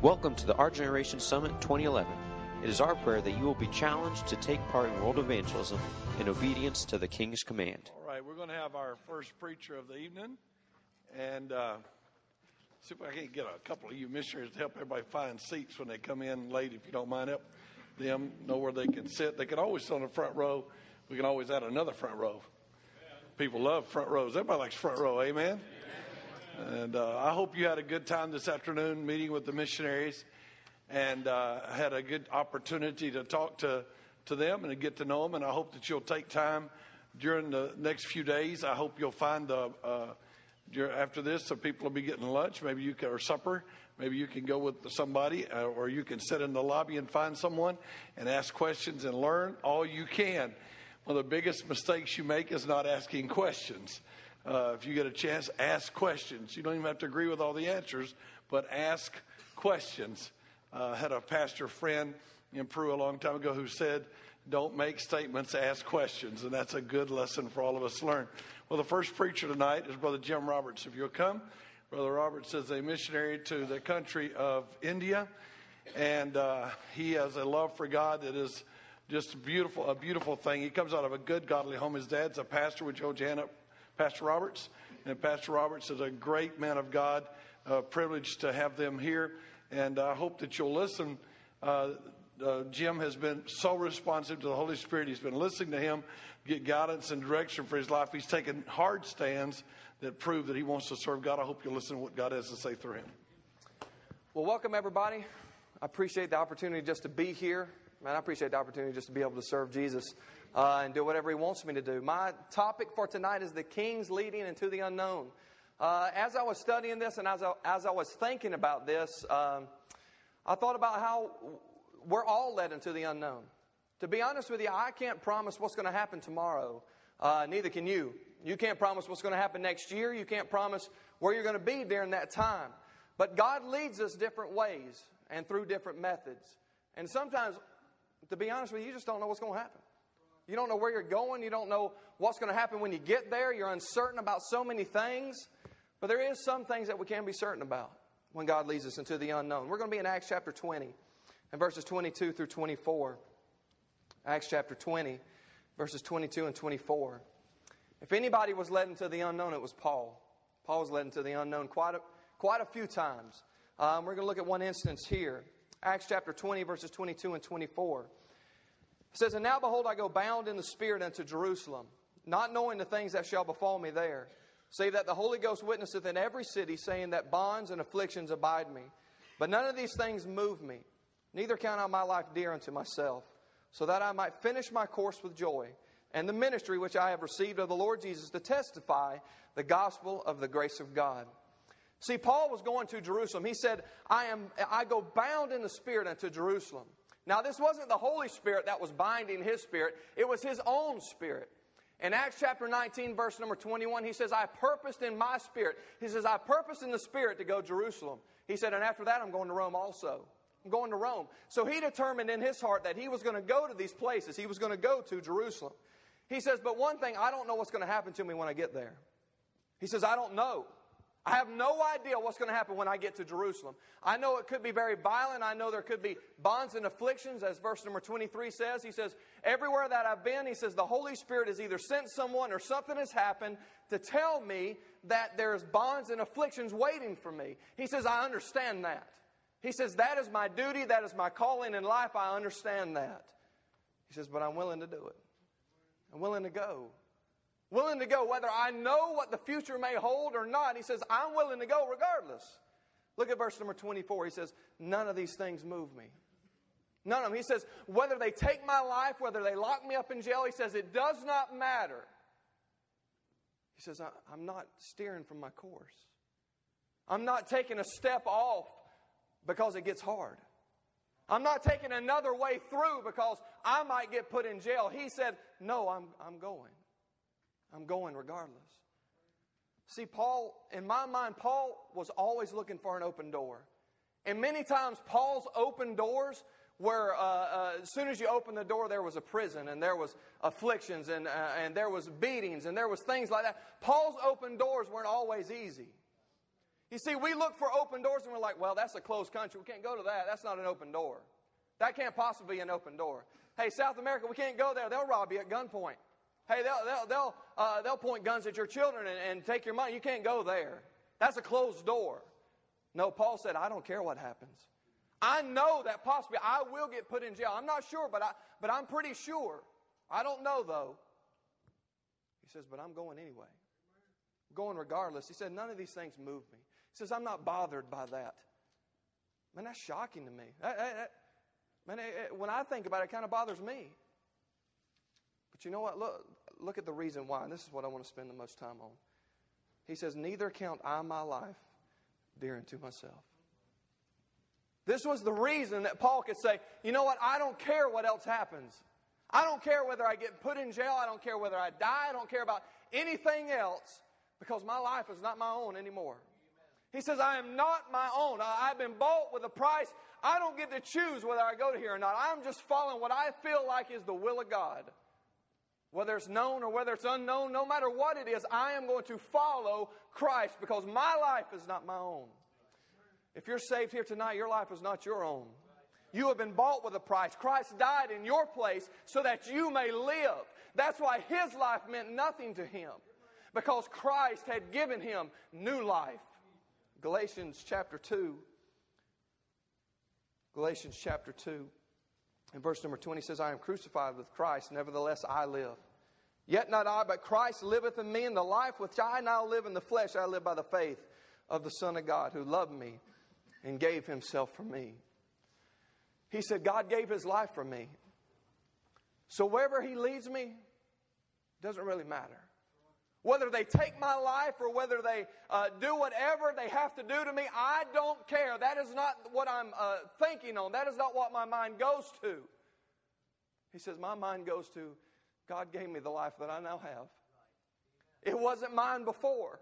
Welcome to the Our Generation Summit 2011. It is our prayer that you will be challenged to take part in world evangelism in obedience to the King's command. All right, we're going to have our first preacher of the evening, and uh, see if I can get a couple of you missionaries to help everybody find seats when they come in late. If you don't mind, help them know where they can sit. They can always sit on the front row. We can always add another front row. People love front rows. Everybody likes front row. Amen. And uh, I hope you had a good time this afternoon meeting with the missionaries and uh, had a good opportunity to talk to, to them and to get to know them. And I hope that you'll take time during the next few days. I hope you'll find the, uh, after this, so people will be getting lunch, maybe you can, or supper. Maybe you can go with somebody, uh, or you can sit in the lobby and find someone and ask questions and learn all you can. One of the biggest mistakes you make is not asking questions. Uh, if you get a chance, ask questions. You don't even have to agree with all the answers, but ask questions. Uh, had a pastor friend in Peru a long time ago who said, "Don't make statements, ask questions," and that's a good lesson for all of us to learn. Well, the first preacher tonight is Brother Jim Roberts. If you'll come, Brother Roberts is a missionary to the country of India, and uh, he has a love for God that is just beautiful, a beautiful thing. He comes out of a good, godly home. His dad's a pastor with Joe Janet Pastor Roberts. And Pastor Roberts is a great man of God. Uh, privileged to have them here. And I hope that you'll listen. Uh, uh, Jim has been so responsive to the Holy Spirit. He's been listening to him get guidance and direction for his life. He's taken hard stands that prove that he wants to serve God. I hope you'll listen to what God has to say through him. Well, welcome everybody. I appreciate the opportunity just to be here. Man, I appreciate the opportunity just to be able to serve Jesus uh, and do whatever He wants me to do. My topic for tonight is the King's leading into the unknown. Uh, as I was studying this and as I, as I was thinking about this, um, I thought about how we're all led into the unknown. To be honest with you, I can't promise what's going to happen tomorrow. Uh, neither can you. You can't promise what's going to happen next year. You can't promise where you're going to be during that time. But God leads us different ways and through different methods. And sometimes to be honest with you, you just don't know what's going to happen. You don't know where you're going. You don't know what's going to happen when you get there. You're uncertain about so many things. But there is some things that we can be certain about when God leads us into the unknown. We're going to be in Acts chapter 20 and verses 22 through 24. Acts chapter 20, verses 22 and 24. If anybody was led into the unknown, it was Paul. Paul was led into the unknown quite a, quite a few times. Um, we're going to look at one instance here. Acts chapter 20, verses 22 and 24. It says, And now behold, I go bound in the Spirit unto Jerusalem, not knowing the things that shall befall me there, save that the Holy Ghost witnesseth in every city, saying that bonds and afflictions abide me. But none of these things move me, neither count I my life dear unto myself, so that I might finish my course with joy, and the ministry which I have received of the Lord Jesus to testify the gospel of the grace of God. See, Paul was going to Jerusalem. He said, I, am, I go bound in the Spirit unto Jerusalem. Now, this wasn't the Holy Spirit that was binding his spirit, it was his own spirit. In Acts chapter 19, verse number 21, he says, I purposed in my spirit. He says, I purposed in the spirit to go to Jerusalem. He said, and after that, I'm going to Rome also. I'm going to Rome. So he determined in his heart that he was going to go to these places. He was going to go to Jerusalem. He says, but one thing, I don't know what's going to happen to me when I get there. He says, I don't know. I have no idea what's going to happen when I get to Jerusalem. I know it could be very violent. I know there could be bonds and afflictions, as verse number 23 says. He says, Everywhere that I've been, he says, the Holy Spirit has either sent someone or something has happened to tell me that there's bonds and afflictions waiting for me. He says, I understand that. He says, That is my duty. That is my calling in life. I understand that. He says, But I'm willing to do it. I'm willing to go willing to go, whether I know what the future may hold or not. He says, I'm willing to go regardless. Look at verse number 24. He says, None of these things move me. None of them. He says, Whether they take my life, whether they lock me up in jail, he says, It does not matter. He says, I'm not steering from my course. I'm not taking a step off because it gets hard. I'm not taking another way through because I might get put in jail. He said, No, I'm, I'm going. I'm going regardless. See, Paul, in my mind, Paul was always looking for an open door. And many times, Paul's open doors where uh, uh, as soon as you open the door, there was a prison and there was afflictions and, uh, and there was beatings and there was things like that. Paul's open doors weren't always easy. You see, we look for open doors and we're like, well, that's a closed country. We can't go to that. That's not an open door. That can't possibly be an open door. Hey, South America, we can't go there. They'll rob you at gunpoint. Hey, they'll, they'll, they'll, uh, they'll point guns at your children and, and take your money. You can't go there. That's a closed door. No, Paul said, I don't care what happens. I know that possibly I will get put in jail. I'm not sure, but, I, but I'm pretty sure. I don't know, though. He says, but I'm going anyway. going regardless. He said, none of these things move me. He says, I'm not bothered by that. Man, that's shocking to me. That, that, that, man, it, it, when I think about it, it kind of bothers me. But you know what? Look, look at the reason why. And this is what I want to spend the most time on. He says, Neither count I my life dear unto myself. This was the reason that Paul could say, You know what? I don't care what else happens. I don't care whether I get put in jail. I don't care whether I die. I don't care about anything else because my life is not my own anymore. He says, I am not my own. I've been bought with a price. I don't get to choose whether I go to here or not. I'm just following what I feel like is the will of God. Whether it's known or whether it's unknown, no matter what it is, I am going to follow Christ because my life is not my own. If you're saved here tonight, your life is not your own. You have been bought with a price. Christ died in your place so that you may live. That's why his life meant nothing to him because Christ had given him new life. Galatians chapter 2. Galatians chapter 2. In verse number 20 says, I am crucified with Christ, nevertheless I live. Yet not I, but Christ liveth in me, and the life which I now live in the flesh, I live by the faith of the Son of God, who loved me and gave himself for me. He said, God gave his life for me. So wherever he leads me, doesn't really matter. Whether they take my life or whether they uh, do whatever they have to do to me, I don't care. That is not what I'm uh, thinking on. That is not what my mind goes to. He says, My mind goes to God gave me the life that I now have. It wasn't mine before.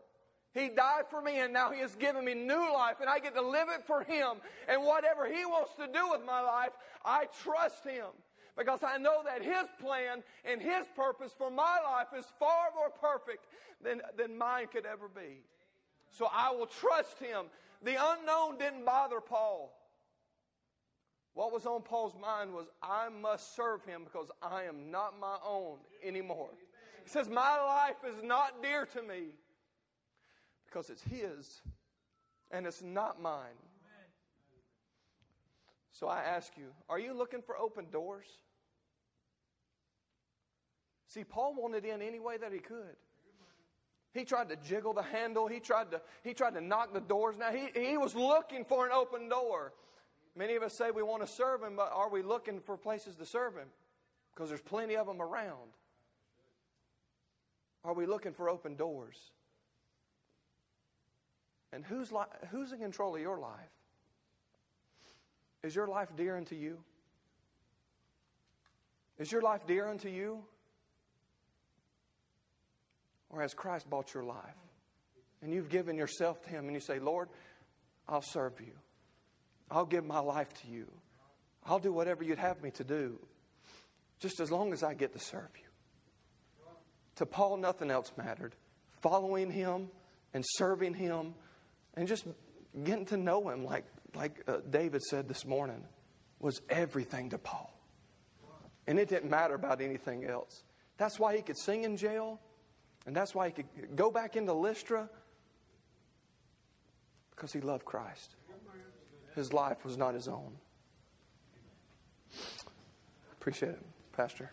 He died for me and now He has given me new life and I get to live it for Him. And whatever He wants to do with my life, I trust Him because I know that His plan and His purpose for my life is far more perfect than, than mine could ever be. So I will trust Him. The unknown didn't bother Paul. What was on Paul's mind was, I must serve Him because I am not my own anymore. He says, My life is not dear to me because it's His and it's not mine. So I ask you, are you looking for open doors? See, Paul wanted in any way that he could. He tried to jiggle the handle. He tried to, he tried to knock the doors Now He, he was looking for an open door. Many of us say we want to serve him, but are we looking for places to serve him? Because there's plenty of them around. Are we looking for open doors? And who's, li- who's in control of your life? Is your life dear unto you? Is your life dear unto you? Or has Christ bought your life? And you've given yourself to Him and you say, Lord, I'll serve you. I'll give my life to you. I'll do whatever you'd have me to do, just as long as I get to serve you. To Paul, nothing else mattered. Following Him and serving Him and just getting to know Him, like, like uh, David said this morning, was everything to Paul. And it didn't matter about anything else. That's why he could sing in jail. And that's why he could go back into Lystra because he loved Christ. His life was not his own. Appreciate it, Pastor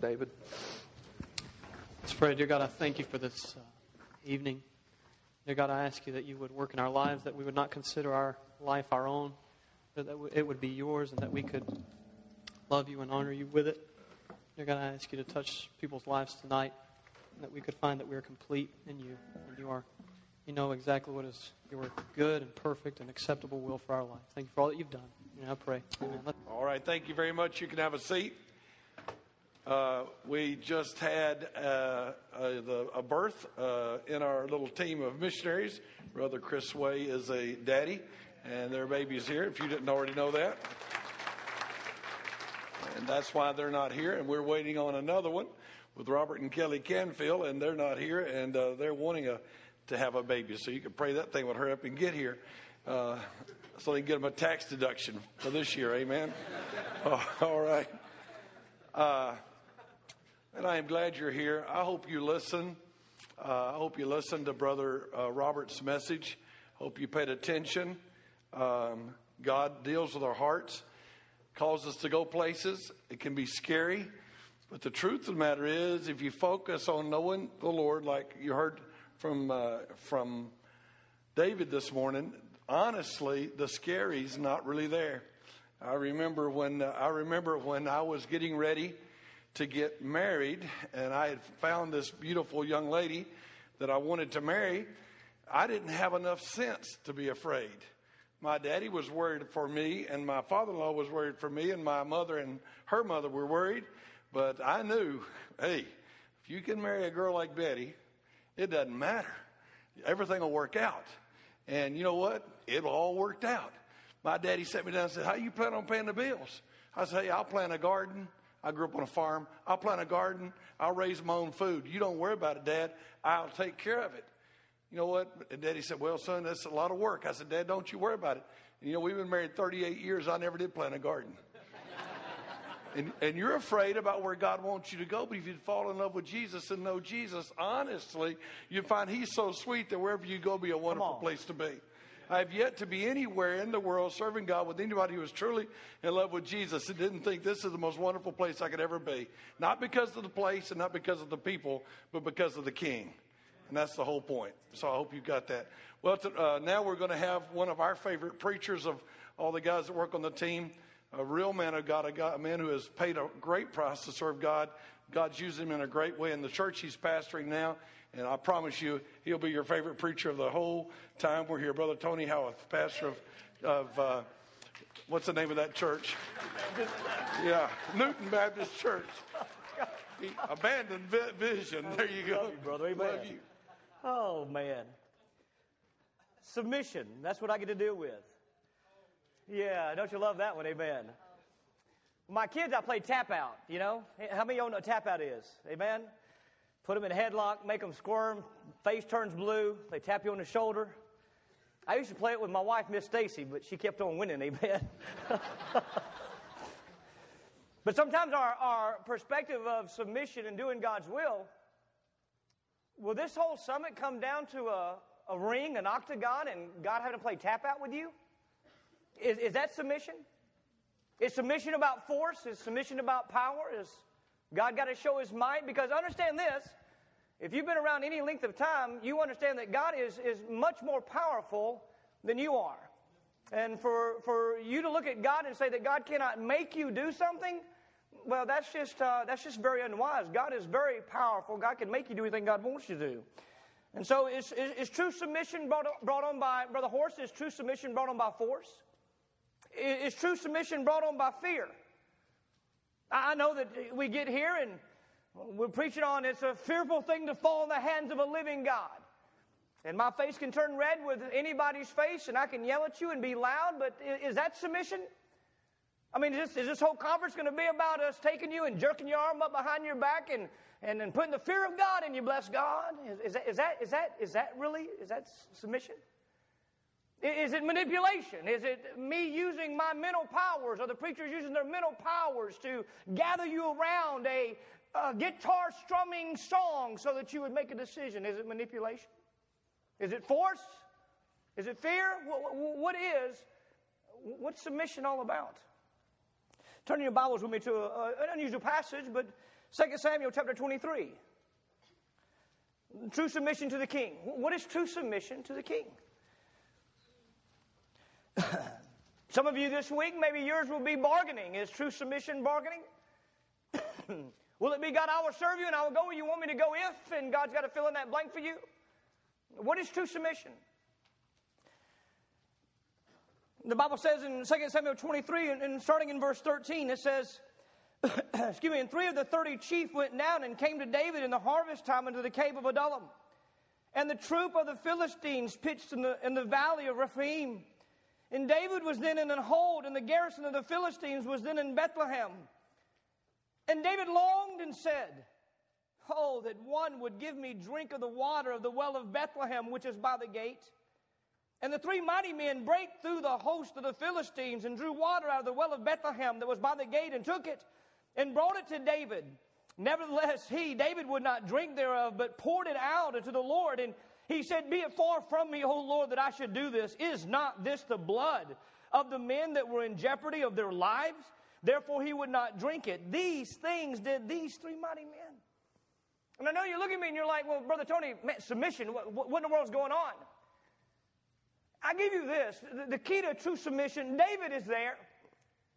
David. Let's pray. Dear God, I thank you for this uh, evening. Dear God, I ask you that you would work in our lives, that we would not consider our life our own, but that it would be yours, and that we could love you and honor you with it. Dear God, I ask you to touch people's lives tonight that we could find that we are complete in you, and you are, you know exactly what is your good and perfect and acceptable will for our life. Thank you for all that you've done. And I pray. Amen. All right, thank you very much. You can have a seat. Uh, we just had uh, a, the, a birth uh, in our little team of missionaries. Brother Chris Way is a daddy, and their baby is here. If you didn't already know that, and that's why they're not here. And we're waiting on another one with Robert and Kelly Canfield, and they're not here, and uh, they're wanting a to have a baby. So you can pray that thing would hurry up and get here. Uh, so they can get them a tax deduction for this year. Amen. oh, all right. Uh, and I am glad you're here. I hope you listen. Uh, I hope you listened to Brother uh, Robert's message. Hope you paid attention. Um, God deals with our hearts, calls us to go places. It can be scary, but the truth of the matter is, if you focus on knowing the Lord, like you heard from uh, from David this morning, honestly, the scary's not really there. I remember when uh, I remember when I was getting ready to get married, and I had found this beautiful young lady that I wanted to marry, I didn't have enough sense to be afraid. My daddy was worried for me, and my father in law was worried for me, and my mother and her mother were worried. But I knew, hey, if you can marry a girl like Betty, it doesn't matter. Everything will work out. And you know what? It'll all worked out. My daddy sat me down and said, How you plan on paying the bills? I said, Hey, I'll plant a garden. I grew up on a farm. I'll plant a garden. I'll raise my own food. You don't worry about it, Dad. I'll take care of it. You know what? And Daddy said, Well, son, that's a lot of work. I said, Dad, don't you worry about it. And, you know, we've been married 38 years. I never did plant a garden. And, and you're afraid about where God wants you to go, but if you'd fall in love with Jesus and know Jesus, honestly, you'd find He's so sweet that wherever you go, be a wonderful place to be. I have yet to be anywhere in the world serving God with anybody who was truly in love with Jesus and didn't think this is the most wonderful place I could ever be. Not because of the place and not because of the people, but because of the King. And that's the whole point. So I hope you got that. Well, uh, now we're going to have one of our favorite preachers of all the guys that work on the team, a real man of God, a, God, a man who has paid a great price to serve God. God's used him in a great way in the church he's pastoring now. And I promise you, he'll be your favorite preacher of the whole time we're here. Brother Tony Howarth, pastor of, of uh, what's the name of that church? yeah, Newton Baptist Church. He abandoned vision. There you go. Love you, brother. Amen. Love you. Oh, man. Submission. That's what I get to deal with. Yeah, don't you love that one? Amen. My kids, I play tap out, you know. How many of you know what tap out is? Amen. Put them in a headlock, make them squirm, face turns blue, they tap you on the shoulder. I used to play it with my wife, Miss Stacy, but she kept on winning, amen. but sometimes our, our perspective of submission and doing God's will, will this whole summit come down to a, a ring, an octagon, and God having to play tap out with you? Is, is that submission? Is submission about force? Is submission about power? Is God got to show his might? Because understand this if you've been around any length of time, you understand that God is, is much more powerful than you are. And for, for you to look at God and say that God cannot make you do something, well, that's just, uh, that's just very unwise. God is very powerful. God can make you do anything God wants you to do. And so is, is, is true submission brought, brought on by, Brother Horst, is true submission brought on by force? Is, true submission brought on by fear? I know that we get here and we're preaching on it's a fearful thing to fall in the hands of a living God. And my face can turn red with anybody's face, and I can yell at you and be loud, but is that submission? I mean, is this, is this whole conference going to be about us taking you and jerking your arm up behind your back and, and, and putting the fear of God in you, bless God? Is, is, that, is, that, is, that, is that really, is that submission? Is it manipulation? Is it me using my mental powers or the preachers using their mental powers to gather you around a, a guitar strumming song so that you would make a decision? Is it manipulation? Is it force? Is it fear? what is, what's submission all about? Turn your Bibles with me to a, an unusual passage, but 2 Samuel chapter 23. True submission to the king. What is true submission to the king? Some of you this week, maybe yours will be bargaining. Is true submission bargaining? will it be God, I will serve you and I will go where you want me to go if, and God's got to fill in that blank for you? What is true submission? The Bible says in 2 Samuel 23, and starting in verse 13, it says, excuse me, and three of the thirty chief went down and came to David in the harvest time into the cave of Adullam. And the troop of the Philistines pitched in the, in the valley of Rephaim. And David was then in an hold, and the garrison of the Philistines was then in Bethlehem. And David longed and said, Oh, that one would give me drink of the water of the well of Bethlehem, which is by the gate. And the three mighty men brake through the host of the Philistines and drew water out of the well of Bethlehem that was by the gate and took it and brought it to David. Nevertheless, he, David, would not drink thereof, but poured it out unto the Lord. And he said, Be it far from me, O Lord, that I should do this. Is not this the blood of the men that were in jeopardy of their lives? Therefore he would not drink it. These things did these three mighty men. And I know you're looking at me and you're like, well, Brother Tony, man, submission, what, what in the world's going on? I give you this the key to true submission David is there.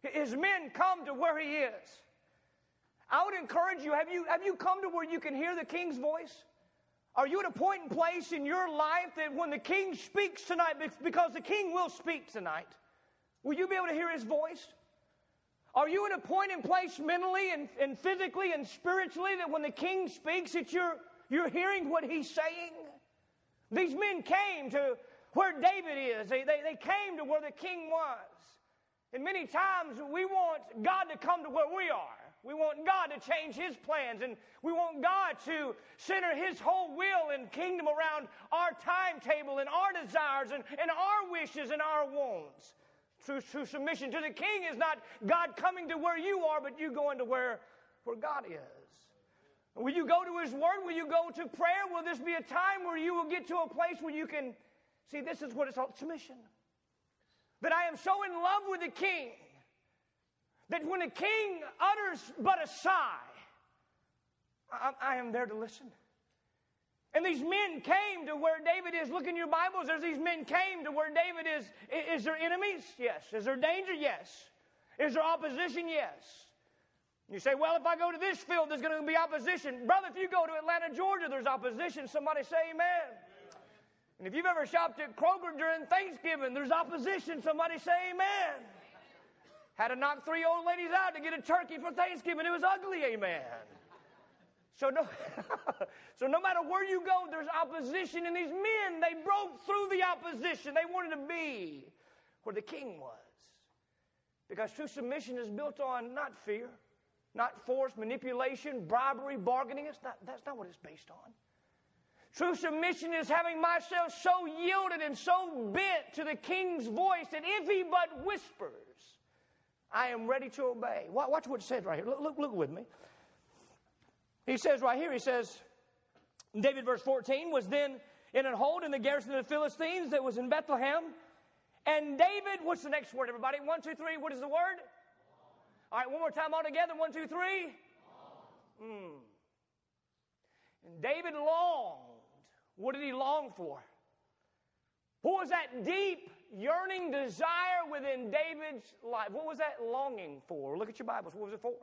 His men come to where he is. I would encourage you have, you have you come to where you can hear the king's voice? Are you at a point and place in your life that when the king speaks tonight, because the king will speak tonight, will you be able to hear his voice? Are you at a point and place mentally and, and physically and spiritually that when the king speaks that you're, you're hearing what he's saying? These men came to where David is. They, they, they came to where the king was. And many times we want God to come to where we are. We want God to change His plans, and we want God to center His whole will and kingdom around our timetable and our desires and, and our wishes and our wants. True, true submission to the king is not God coming to where you are, but you going to where, where God is. Will you go to His Word? Will you go to prayer? Will this be a time where you will get to a place where you can see this is what it's called submission? That I am so in love with the King that when a King utters but a sigh, I, I am there to listen. And these men came to where David is. Look in your Bibles. There's these men came to where David is. Is there enemies? Yes. Is there danger? Yes. Is there opposition? Yes. You say, well, if I go to this field, there's going to be opposition. Brother, if you go to Atlanta, Georgia, there's opposition. Somebody say amen. And if you've ever shopped at Kroger during Thanksgiving, there's opposition. Somebody say amen. Had to knock three old ladies out to get a turkey for Thanksgiving. It was ugly, amen. So no, so no matter where you go, there's opposition. And these men, they broke through the opposition. They wanted to be where the king was. Because true submission is built on not fear, not force, manipulation, bribery, bargaining. It's not, that's not what it's based on. True submission is having myself so yielded and so bent to the king's voice that if he but whispers, I am ready to obey. Watch what it says right here. Look, look, look with me. He says right here, he says, David, verse 14, was then in an hold in the garrison of the Philistines that was in Bethlehem. And David, what's the next word, everybody? One, two, three. What is the word? All right, one more time all together. One, two, three. Mm. And David longed. What did he long for? What was that deep, yearning desire within David's life? What was that longing for? Look at your Bibles. What was it for?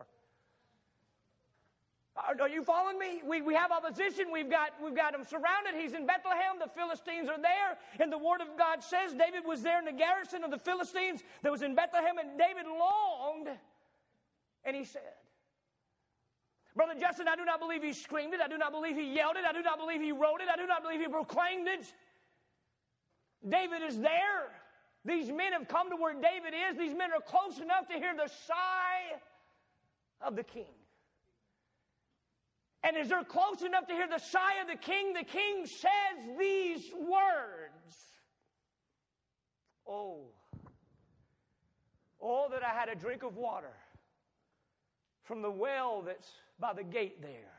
Are, you following me? We, we have opposition. We've got, we've got him surrounded. He's in Bethlehem. The Philistines are there. And the Word of God says David was there in the garrison of the Philistines that was in Bethlehem. And David longed. And he said, Brother Justin, I do not believe he screamed it. I do not believe he yelled it. I do not believe he wrote it. I do not believe he proclaimed it. David is there. These men have come to where David is. These men are close enough to hear the sigh of the king. And as they're close enough to hear the sigh of the king, the king says these words Oh, oh, that I had a drink of water from the well that's by the gate there.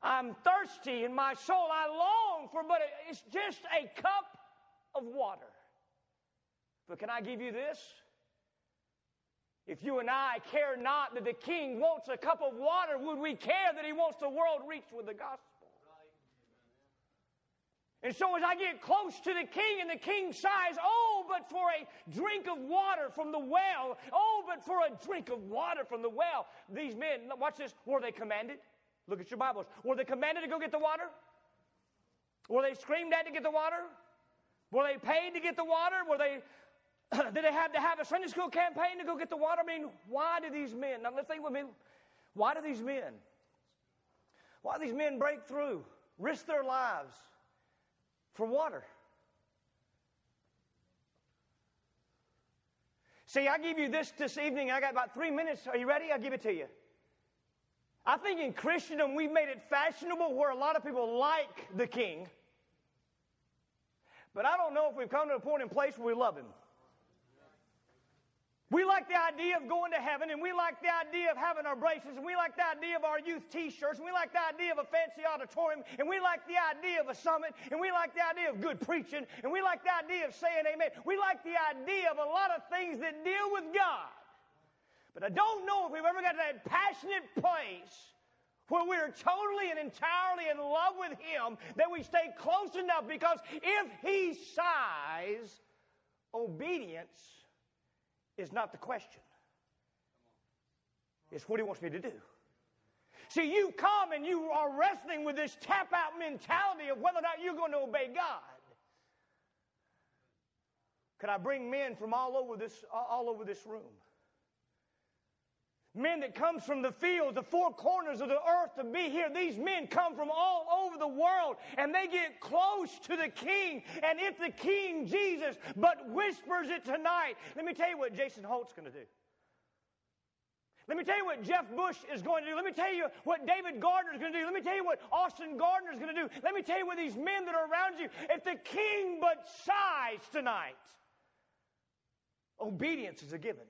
I'm thirsty in my soul. I long for, but it's just a cup of water. But can I give you this? If you and I care not that the king wants a cup of water, would we care that he wants the world reached with the gospel? And so as I get close to the king and the king sighs, oh, but for a drink of water from the well. Oh, but for a drink of water from the well. These men, watch this, were they commanded? Look at your Bibles. Were they commanded to go get the water? Were they screamed at to get the water? Were they paid to get the water? Were they did they have to have a Sunday school campaign to go get the water? I mean, why do these men, now let's think with me, why do these men, why do these men break through, risk their lives for water? See, I give you this this evening. I got about three minutes. Are you ready? I'll give it to you. I think in Christendom we've made it fashionable where a lot of people like the king. But I don't know if we've come to a point in place where we love him. We like the idea of going to heaven, and we like the idea of having our braces, and we like the idea of our youth t-shirts, and we like the idea of a fancy auditorium, and we like the idea of a summit, and we like the idea of good preaching, and we like the idea of saying amen. We like the idea of a lot of things that deal with God. But I don't know if we've ever got to that passionate place where we're totally and entirely in love with Him that we stay close enough because if He sighs, obedience is not the question. It's what He wants me to do. See, you come and you are wrestling with this tap out mentality of whether or not you're going to obey God. Could I bring men from all over this, all over this room? Men that comes from the fields, the four corners of the earth to be here. These men come from all over the world and they get close to the king. And if the king Jesus but whispers it tonight, let me tell you what Jason Holt's going to do. Let me tell you what Jeff Bush is going to do. Let me tell you what David Gardner is going to do. Let me tell you what Austin Gardner is going to do. Let me tell you what these men that are around you, if the king but sighs tonight, obedience is a given.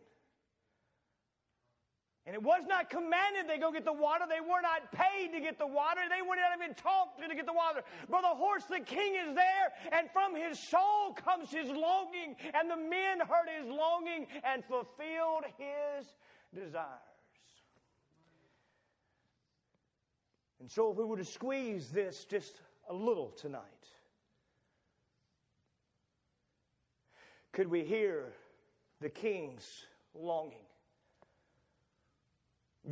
And it was not commanded they go get the water. They were not paid to get the water. They were not even talked to to get the water. But the horse, the king is there, and from his soul comes his longing. And the men heard his longing and fulfilled his desires. And so, if we were to squeeze this just a little tonight, could we hear the king's longing?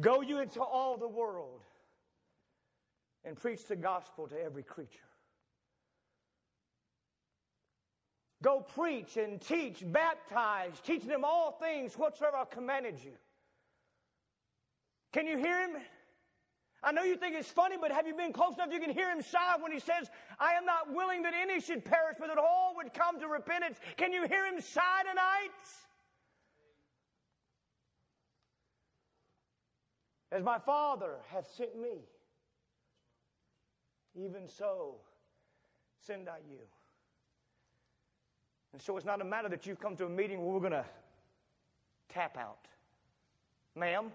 Go you into all the world and preach the gospel to every creature. Go preach and teach, baptize, teach them all things whatsoever I commanded you. Can you hear him? I know you think it's funny, but have you been close enough you can hear him sigh when he says, I am not willing that any should perish, but that all would come to repentance. Can you hear him sigh tonight? As my Father hath sent me, even so send I you. And so it's not a matter that you've come to a meeting where we're going to tap out. Ma'am,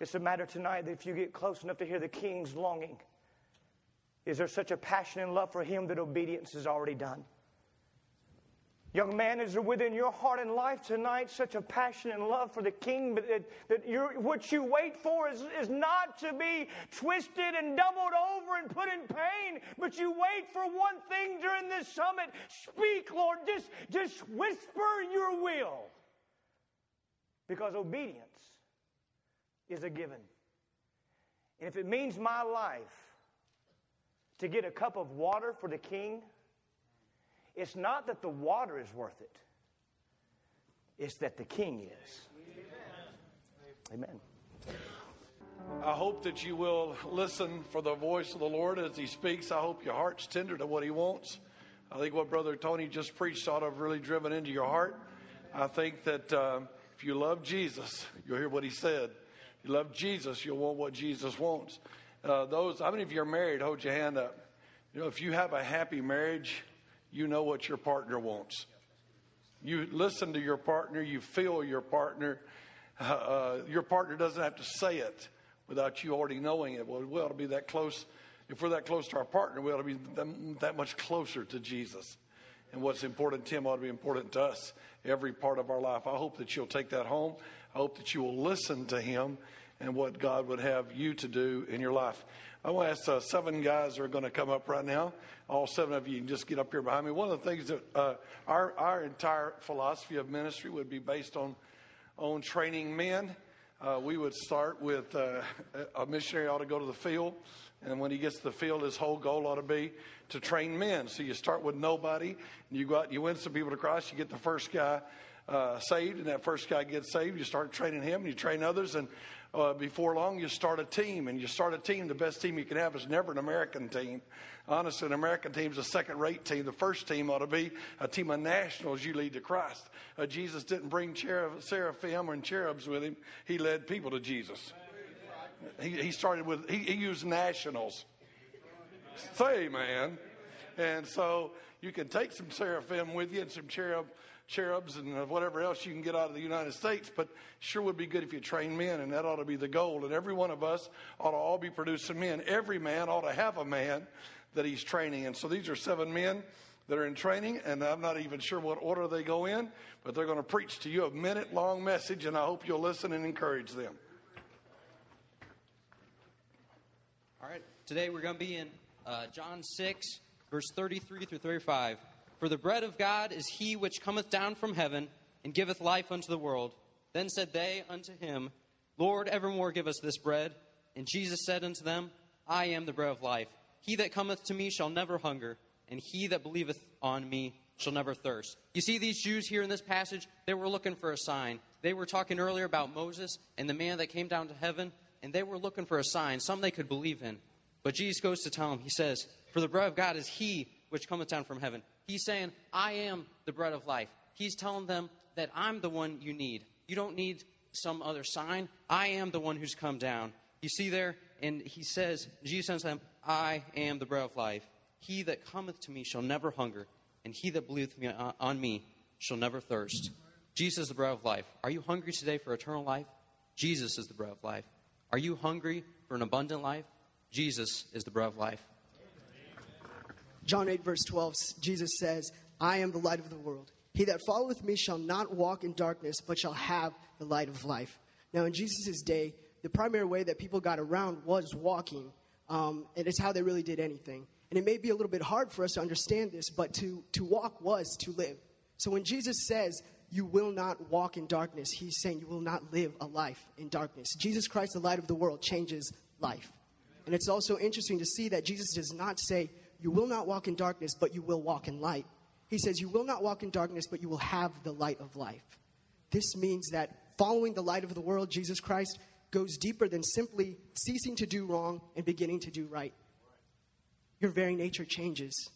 it's a matter tonight that if you get close enough to hear the king's longing, is there such a passion and love for him that obedience is already done? Young man, is there within your heart and life tonight such a passion and love for the King that, that what you wait for is, is not to be twisted and doubled over and put in pain, but you wait for one thing during this summit. Speak, Lord. Just, just whisper your will. Because obedience is a given. And if it means my life to get a cup of water for the King, it's not that the water is worth it, it's that the king is. Amen. I hope that you will listen for the voice of the Lord as He speaks. I hope your heart's tender to what He wants. I think what Brother Tony just preached ought to have really driven into your heart. I think that uh, if you love Jesus, you'll hear what He said. If you love Jesus, you'll want what Jesus wants. Uh, those, how many of you are married? Hold your hand up. You know, if you have a happy marriage, you know what your partner wants. You listen to your partner, you feel your partner. Uh, your partner doesn't have to say it without you already knowing it. Well, we ought to be that close. If we're that close to our partner, we ought to be that much closer to Jesus. And what's important to him ought to be important to us every part of our life. I hope that you'll take that home. I hope that you will listen to him and what God would have you to do in your life. I want to ask uh, seven guys are going to come up right now. All seven of you can just get up here behind me. One of the things that uh, our our entire philosophy of ministry would be based on on training men. Uh, we would start with uh, a missionary ought to go to the field, and when he gets to the field, his whole goal ought to be to train men. So you start with nobody, and you go out, you win some people to Christ, you get the first guy uh, saved, and that first guy gets saved. You start training him, and you train others, and uh, before long you start a team. And you start a team. The best team you can have is never an American team. Honestly, an American team is a second-rate team. The first team ought to be a team of nationals you lead to Christ. Uh, Jesus didn't bring cherub, seraphim and cherubs with him. He led people to Jesus. He, he started with, he, he used nationals. Say, man. And so you can take some seraphim with you and some cherub, cherubs and whatever else you can get out of the United States, but sure would be good if you train men, and that ought to be the goal. And every one of us ought to all be producing men. Every man ought to have a man that he's training. And so these are seven men that are in training, and I'm not even sure what order they go in, but they're going to preach to you a minute long message, and I hope you'll listen and encourage them. All right, today we're going to be in uh, John 6, verse 33 through 35. For the bread of God is he which cometh down from heaven and giveth life unto the world. Then said they unto him, Lord, evermore give us this bread. And Jesus said unto them, I am the bread of life. He that cometh to me shall never hunger, and he that believeth on me shall never thirst. You see, these Jews here in this passage, they were looking for a sign. They were talking earlier about Moses and the man that came down to heaven, and they were looking for a sign, some they could believe in. But Jesus goes to tell them, He says, For the bread of God is He which cometh down from heaven. He's saying, I am the bread of life. He's telling them that I'm the one you need. You don't need some other sign. I am the one who's come down. You see there, and he says, Jesus says to them, I am the bread of life. He that cometh to me shall never hunger, and he that believeth me uh, on me shall never thirst. Jesus is the bread of life. Are you hungry today for eternal life? Jesus is the bread of life. Are you hungry for an abundant life? Jesus is the bread of life. John 8, verse 12, Jesus says, I am the light of the world. He that followeth me shall not walk in darkness, but shall have the light of life. Now, in Jesus' day, the primary way that people got around was walking, um, and it's how they really did anything. And it may be a little bit hard for us to understand this, but to, to walk was to live. So when Jesus says, You will not walk in darkness, he's saying you will not live a life in darkness. Jesus Christ, the light of the world, changes life. And it's also interesting to see that Jesus does not say, You will not walk in darkness, but you will walk in light. He says, You will not walk in darkness, but you will have the light of life. This means that following the light of the world, Jesus Christ, goes deeper than simply ceasing to do wrong and beginning to do right. Your very nature changes.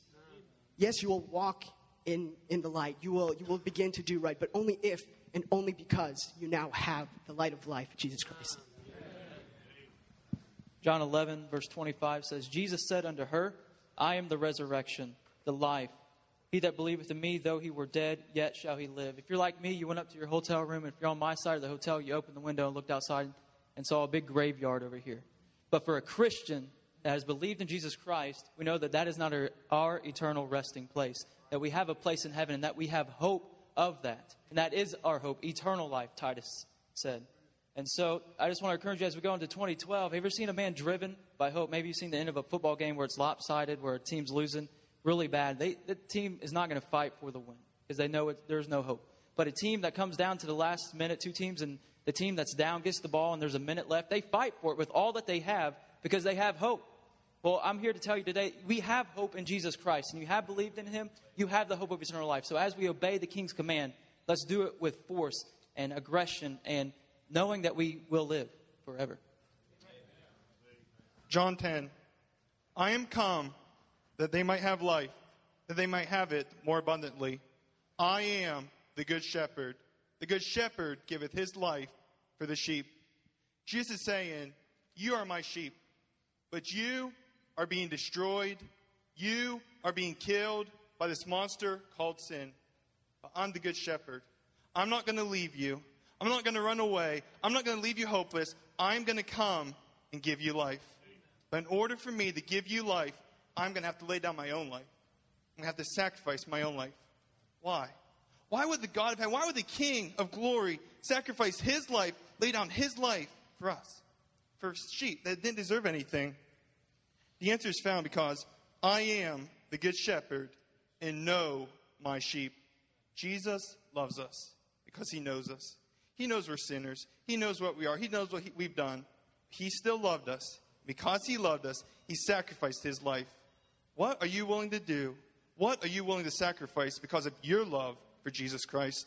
Yes, you will walk in, in the light. You will, you will begin to do right, but only if and only because you now have the light of life, Jesus Christ. John 11, verse 25 says, Jesus said unto her, I am the resurrection, the life. He that believeth in me, though he were dead, yet shall he live. If you're like me, you went up to your hotel room, and if you're on my side of the hotel, you opened the window and looked outside and saw a big graveyard over here. But for a Christian that has believed in Jesus Christ, we know that that is not our, our eternal resting place, that we have a place in heaven, and that we have hope of that. And that is our hope, eternal life, Titus said. And so I just want to encourage you as we go into 2012. Have you ever seen a man driven by hope? Maybe you've seen the end of a football game where it's lopsided, where a team's losing really bad. They, the team is not going to fight for the win because they know it, there's no hope. But a team that comes down to the last minute, two teams, and the team that's down gets the ball and there's a minute left, they fight for it with all that they have because they have hope. Well, I'm here to tell you today, we have hope in Jesus Christ, and you have believed in Him, you have the hope of his eternal life. So as we obey the King's command, let's do it with force and aggression and knowing that we will live forever. John 10 I am come that they might have life, that they might have it more abundantly. I am the good shepherd. The good shepherd giveth his life for the sheep. Jesus is saying, You are my sheep, but you are being destroyed. You are being killed by this monster called sin. But I'm the good shepherd. I'm not going to leave you. I'm not going to run away. I'm not going to leave you hopeless. I'm going to come and give you life. But in order for me to give you life, I'm going to have to lay down my own life. I'm going to have to sacrifice my own life. Why? Why would the God of heaven, why would the King of glory sacrifice his life, lay down his life for us? For sheep that didn't deserve anything? The answer is found because I am the good shepherd and know my sheep. Jesus loves us because he knows us. He knows we're sinners. He knows what we are. He knows what he, we've done. He still loved us. Because he loved us, he sacrificed his life. What are you willing to do? What are you willing to sacrifice because of your love for Jesus Christ?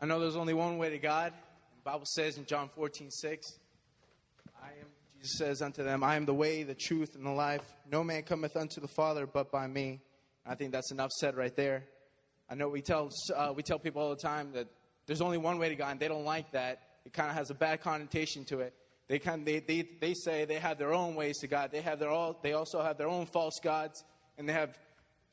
I know there's only one way to God. The Bible says in John 14, 6, I am, Jesus says unto them, I am the way, the truth, and the life. No man cometh unto the Father but by me. I think that's enough said right there. I know we tell, uh, we tell people all the time that there's only one way to God, and they don't like that. it kind of has a bad connotation to it. They kind they, they they say they have their own ways to God. They have their all. They also have their own false gods, and they have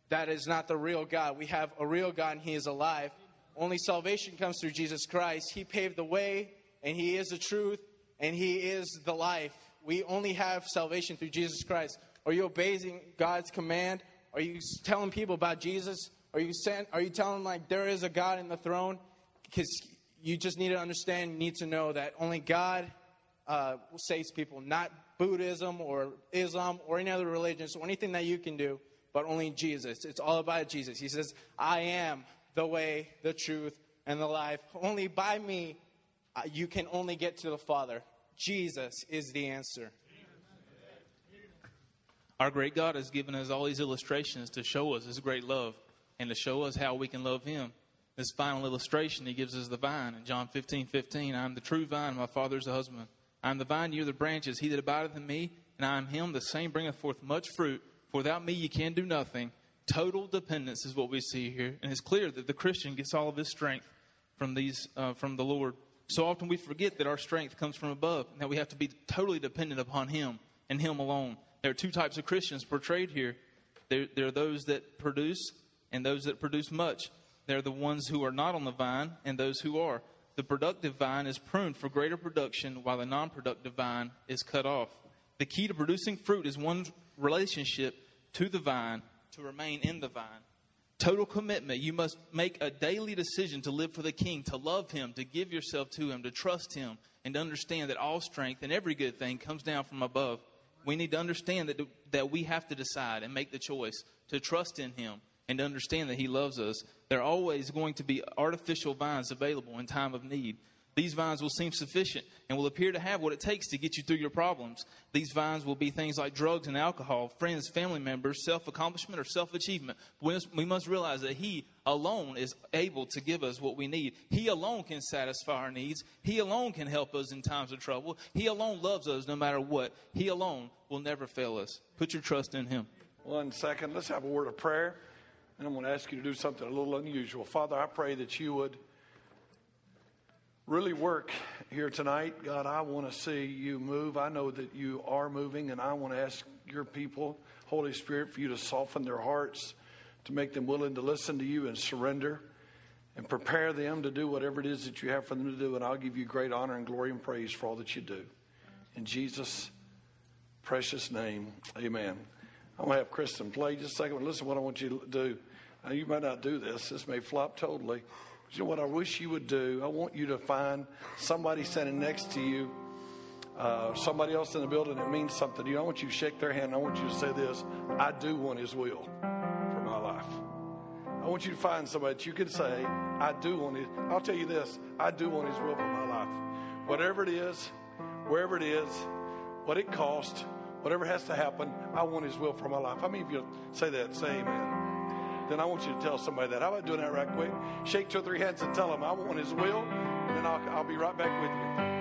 that is not the real God. We have a real God, and He is alive. Only salvation comes through Jesus Christ. He paved the way, and He is the truth, and He is the life. We only have salvation through Jesus Christ. Are you obeying God's command? Are you telling people about Jesus? Are you saying, Are you telling like there is a God in the throne? Because you just need to understand, you need to know that only God uh, saves people, not Buddhism or Islam or any other religion, or anything that you can do, but only Jesus. It's all about Jesus. He says, I am the way, the truth, and the life. Only by me uh, you can only get to the Father. Jesus is the answer. Our great God has given us all these illustrations to show us His great love and to show us how we can love Him. This final illustration, He gives us the vine in John 15 15. I am the true vine, my Father is the husband. I am the vine, you are the branches. He that abideth in me, and I am Him, the same bringeth forth much fruit. For without me, you can do nothing. Total dependence is what we see here. And it's clear that the Christian gets all of his strength from, these, uh, from the Lord. So often we forget that our strength comes from above, and that we have to be totally dependent upon Him and Him alone. There are two types of Christians portrayed here. There, there are those that produce and those that produce much. They're the ones who are not on the vine and those who are. The productive vine is pruned for greater production, while the non productive vine is cut off. The key to producing fruit is one's relationship to the vine to remain in the vine. Total commitment. You must make a daily decision to live for the King, to love Him, to give yourself to Him, to trust Him, and to understand that all strength and every good thing comes down from above we need to understand that, that we have to decide and make the choice to trust in Him and to understand that He loves us. There are always going to be artificial vines available in time of need. These vines will seem sufficient and will appear to have what it takes to get you through your problems. These vines will be things like drugs and alcohol, friends, family members, self accomplishment, or self achievement. We must realize that He alone is able to give us what we need. He alone can satisfy our needs. He alone can help us in times of trouble. He alone loves us no matter what. He alone will never fail us. Put your trust in Him. One second. Let's have a word of prayer. And I'm going to ask you to do something a little unusual. Father, I pray that you would really work here tonight. God, I want to see you move. I know that you are moving, and I want to ask your people, Holy Spirit, for you to soften their hearts, to make them willing to listen to you and surrender, and prepare them to do whatever it is that you have for them to do. And I'll give you great honor and glory and praise for all that you do. In Jesus' precious name, amen. I'm going to have Kristen play just a second. Listen, to what I want you to do. Now, you might not do this, this may flop totally. But You know what I wish you would do? I want you to find somebody standing next to you, uh, somebody else in the building that means something to you. I want you to shake their hand. I want you to say this I do want His will for my life. I want you to find somebody that you can say, I do want His. I'll tell you this I do want His will for my life. Whatever it is, wherever it is, what it costs, whatever has to happen, I want His will for my life. How many of you say that? Say amen then I want you to tell somebody that. How about doing that right quick? Shake two or three hands and tell them, I want His will, and I'll, I'll be right back with you.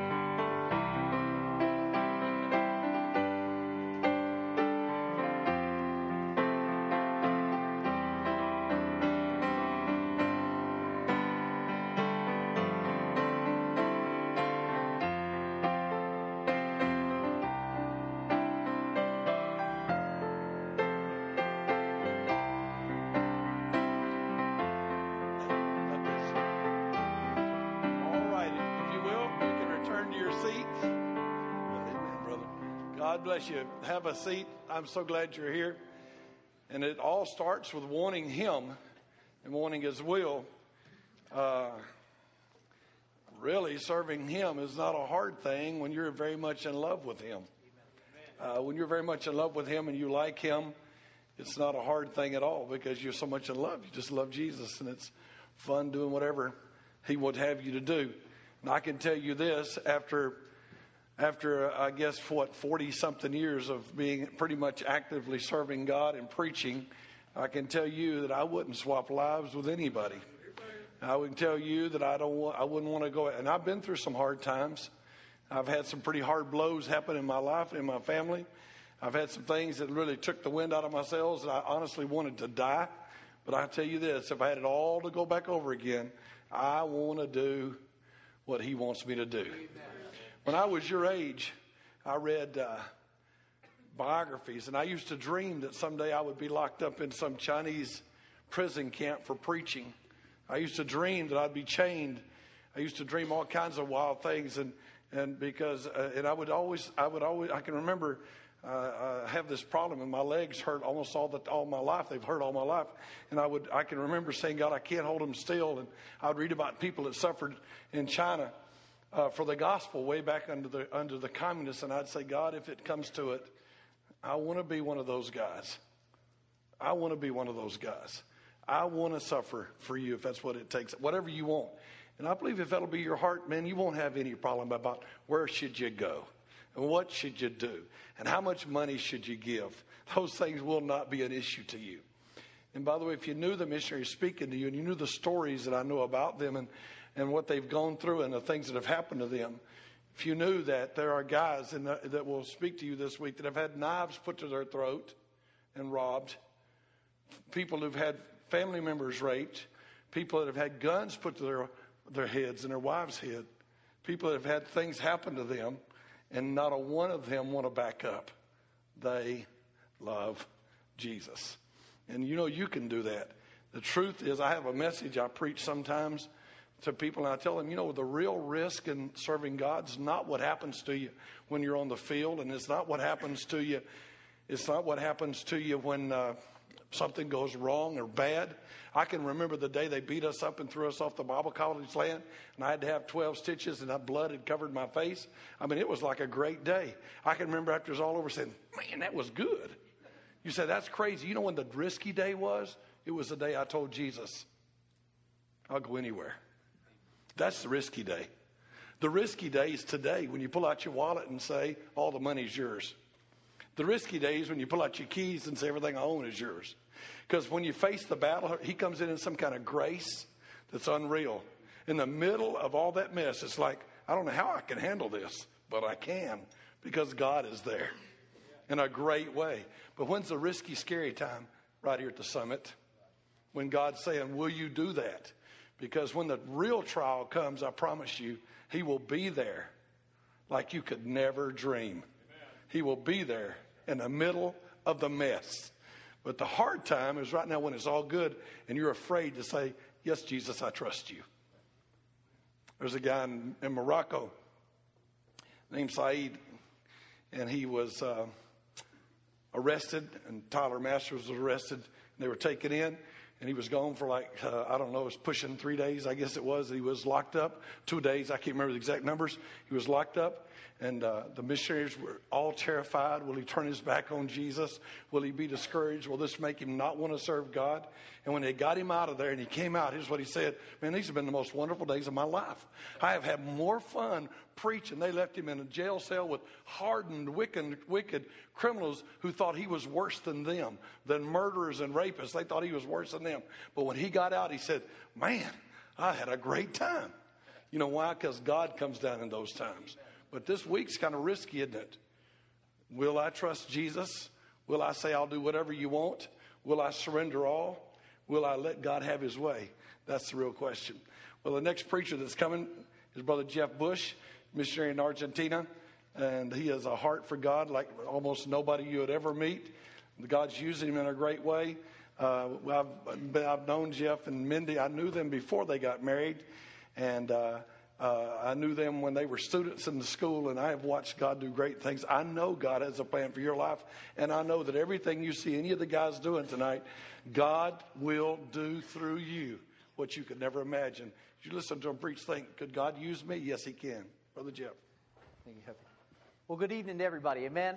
Have a seat. I'm so glad you're here. And it all starts with wanting Him and wanting His will. Uh, really, serving Him is not a hard thing when you're very much in love with Him. Uh, when you're very much in love with Him and you like Him, it's not a hard thing at all because you're so much in love. You just love Jesus, and it's fun doing whatever He would have you to do. And I can tell you this after after, I guess, what, 40 something years of being pretty much actively serving God and preaching, I can tell you that I wouldn't swap lives with anybody. I would tell you that I don't want, I wouldn't want to go, and I've been through some hard times. I've had some pretty hard blows happen in my life and in my family. I've had some things that really took the wind out of my sails and I honestly wanted to die. But I tell you this, if I had it all to go back over again, I want to do what He wants me to do. When I was your age, I read uh, biographies, and I used to dream that someday I would be locked up in some Chinese prison camp for preaching. I used to dream that I'd be chained. I used to dream all kinds of wild things, and and because uh, and I would always I would always I can remember uh, I have this problem, and my legs hurt almost all the all my life. They've hurt all my life, and I would I can remember saying, "God, I can't hold them still." And I would read about people that suffered in China uh, for the gospel way back under the under the communists, and I'd say, "God, if it comes to it, I want to be one of those guys. I want to be one of those guys. I want to suffer for you if that's what it takes. Whatever you want." And I believe if that'll be your heart, man, you won't have any problem about where should you go. And what should you do? And how much money should you give? Those things will not be an issue to you. And by the way, if you knew the missionary speaking to you and you knew the stories that I know about them and, and what they've gone through and the things that have happened to them, if you knew that there are guys the, that will speak to you this week that have had knives put to their throat and robbed, people who've had family members raped, people that have had guns put to their, their heads and their wives' head, people that have had things happen to them and not a one of them want to back up. They love Jesus. And you know, you can do that. The truth is, I have a message I preach sometimes to people, and I tell them, you know, the real risk in serving God is not what happens to you when you're on the field, and it's not what happens to you. It's not what happens to you when uh, something goes wrong or bad. I can remember the day they beat us up and threw us off the Bible college land, and I had to have 12 stitches, and blood had covered my face. I mean, it was like a great day. I can remember after it was all over saying, Man, that was good. You say, That's crazy. You know when the risky day was? It was the day I told Jesus, I'll go anywhere. That's the risky day. The risky day is today when you pull out your wallet and say, All the money's yours. The risky day is when you pull out your keys and say, Everything I own is yours. Because when you face the battle, he comes in in some kind of grace that's unreal. In the middle of all that mess, it's like, I don't know how I can handle this, but I can because God is there in a great way. But when's the risky, scary time? Right here at the summit. When God's saying, Will you do that? Because when the real trial comes, I promise you, He will be there like you could never dream. He will be there in the middle of the mess. But the hard time is right now when it's all good and you're afraid to say, Yes, Jesus, I trust you. There's a guy in, in Morocco named Saeed, and he was uh, arrested, and Tyler Masters was arrested, and they were taken in. And he was gone for like, uh, I don't know, it was pushing three days, I guess it was. He was locked up. Two days, I can't remember the exact numbers. He was locked up. And uh, the missionaries were all terrified. Will he turn his back on Jesus? Will he be discouraged? Will this make him not want to serve God? And when they got him out of there and he came out, here's what he said Man, these have been the most wonderful days of my life. I have had more fun preaching. They left him in a jail cell with hardened, wicked, wicked criminals who thought he was worse than them, than murderers and rapists. They thought he was worse than them. But when he got out, he said, Man, I had a great time. You know why? Because God comes down in those times. But this week's kind of risky, isn't it? Will I trust Jesus? Will I say, I'll do whatever you want? Will I surrender all? Will I let God have his way? That's the real question. Well, the next preacher that's coming is Brother Jeff Bush, missionary in Argentina. And he has a heart for God like almost nobody you would ever meet. God's using him in a great way. Uh, I've, I've known Jeff and Mindy. I knew them before they got married. And uh, uh, I knew them when they were students in the school, and I have watched God do great things. I know God has a plan for your life, and I know that everything you see any of the guys doing tonight, God will do through you what you could never imagine. If You listen to them preach, think, could God use me? Yes, He can. Brother Jeff. Thank you, Well, good evening to everybody. Amen.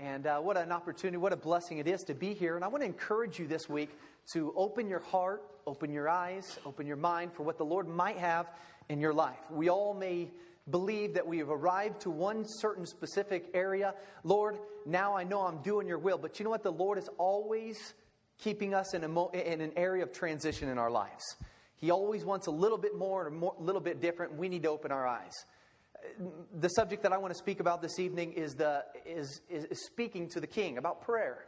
And uh, what an opportunity, what a blessing it is to be here. And I want to encourage you this week to open your heart, open your eyes, open your mind for what the Lord might have in your life. We all may believe that we have arrived to one certain specific area. Lord, now I know I'm doing your will. But you know what? The Lord is always keeping us in, a mo- in an area of transition in our lives. He always wants a little bit more and a little bit different. We need to open our eyes. The subject that I want to speak about this evening is, the, is, is speaking to the king about prayer.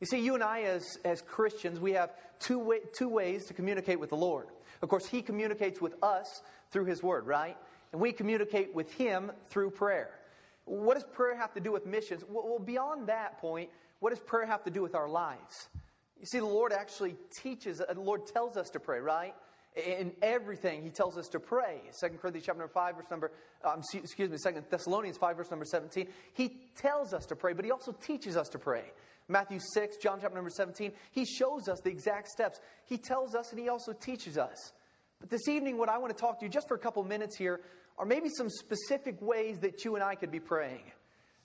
You see, you and I, as, as Christians, we have two, way, two ways to communicate with the Lord. Of course, He communicates with us through His Word, right? and we communicate with Him through prayer. What does prayer have to do with missions? Well, beyond that point, what does prayer have to do with our lives? You see, the Lord actually teaches, the Lord tells us to pray, right? In everything, He tells us to pray. 2 Corinthians chapter 5, verse number, um, excuse me, 2 Thessalonians 5, verse number 17. He tells us to pray, but He also teaches us to pray. Matthew 6, John chapter number 17, He shows us the exact steps. He tells us and He also teaches us. But this evening, what I want to talk to you just for a couple minutes here are maybe some specific ways that you and I could be praying.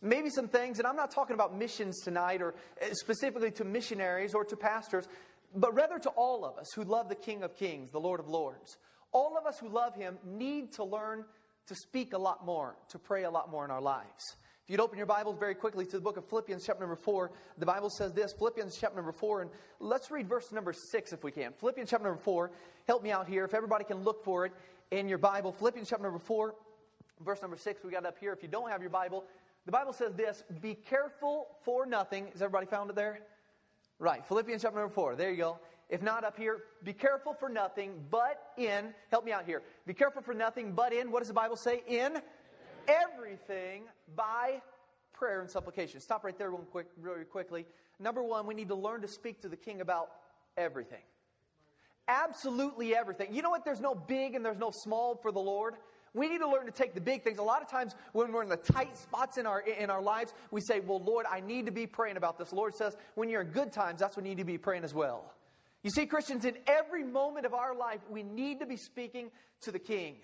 Maybe some things, and I'm not talking about missions tonight or eh, specifically to missionaries or to pastors, but rather to all of us who love the King of Kings, the Lord of Lords. All of us who love Him need to learn to speak a lot more, to pray a lot more in our lives. If you'd open your Bibles very quickly to the book of Philippians, chapter number 4, the Bible says this Philippians, chapter number 4, and let's read verse number 6 if we can. Philippians, chapter number 4, help me out here. If everybody can look for it in your Bible, Philippians, chapter number 4, verse number 6, we got up here. If you don't have your Bible, the Bible says this Be careful for nothing. Has everybody found it there? Right. Philippians chapter number 4. There you go. If not up here, be careful for nothing, but in, help me out here. Be careful for nothing, but in, what does the Bible say? In everything by prayer and supplication. Stop right there one quick, really quickly. Number one, we need to learn to speak to the king about everything. Absolutely everything. You know what? There's no big and there's no small for the Lord. We need to learn to take the big things. A lot of times when we're in the tight spots in our, in our lives, we say, Well, Lord, I need to be praying about this. The Lord says, when you're in good times, that's when you need to be praying as well. You see, Christians, in every moment of our life, we need to be speaking to the King.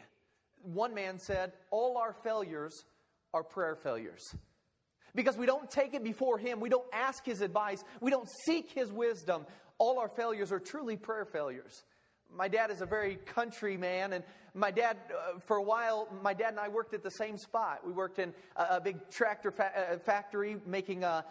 One man said, All our failures are prayer failures. Because we don't take it before Him, we don't ask His advice, we don't seek His wisdom. All our failures are truly prayer failures. My dad is a very country man, and my dad, uh, for a while, my dad and I worked at the same spot. We worked in a, a big tractor fa- uh, factory making uh,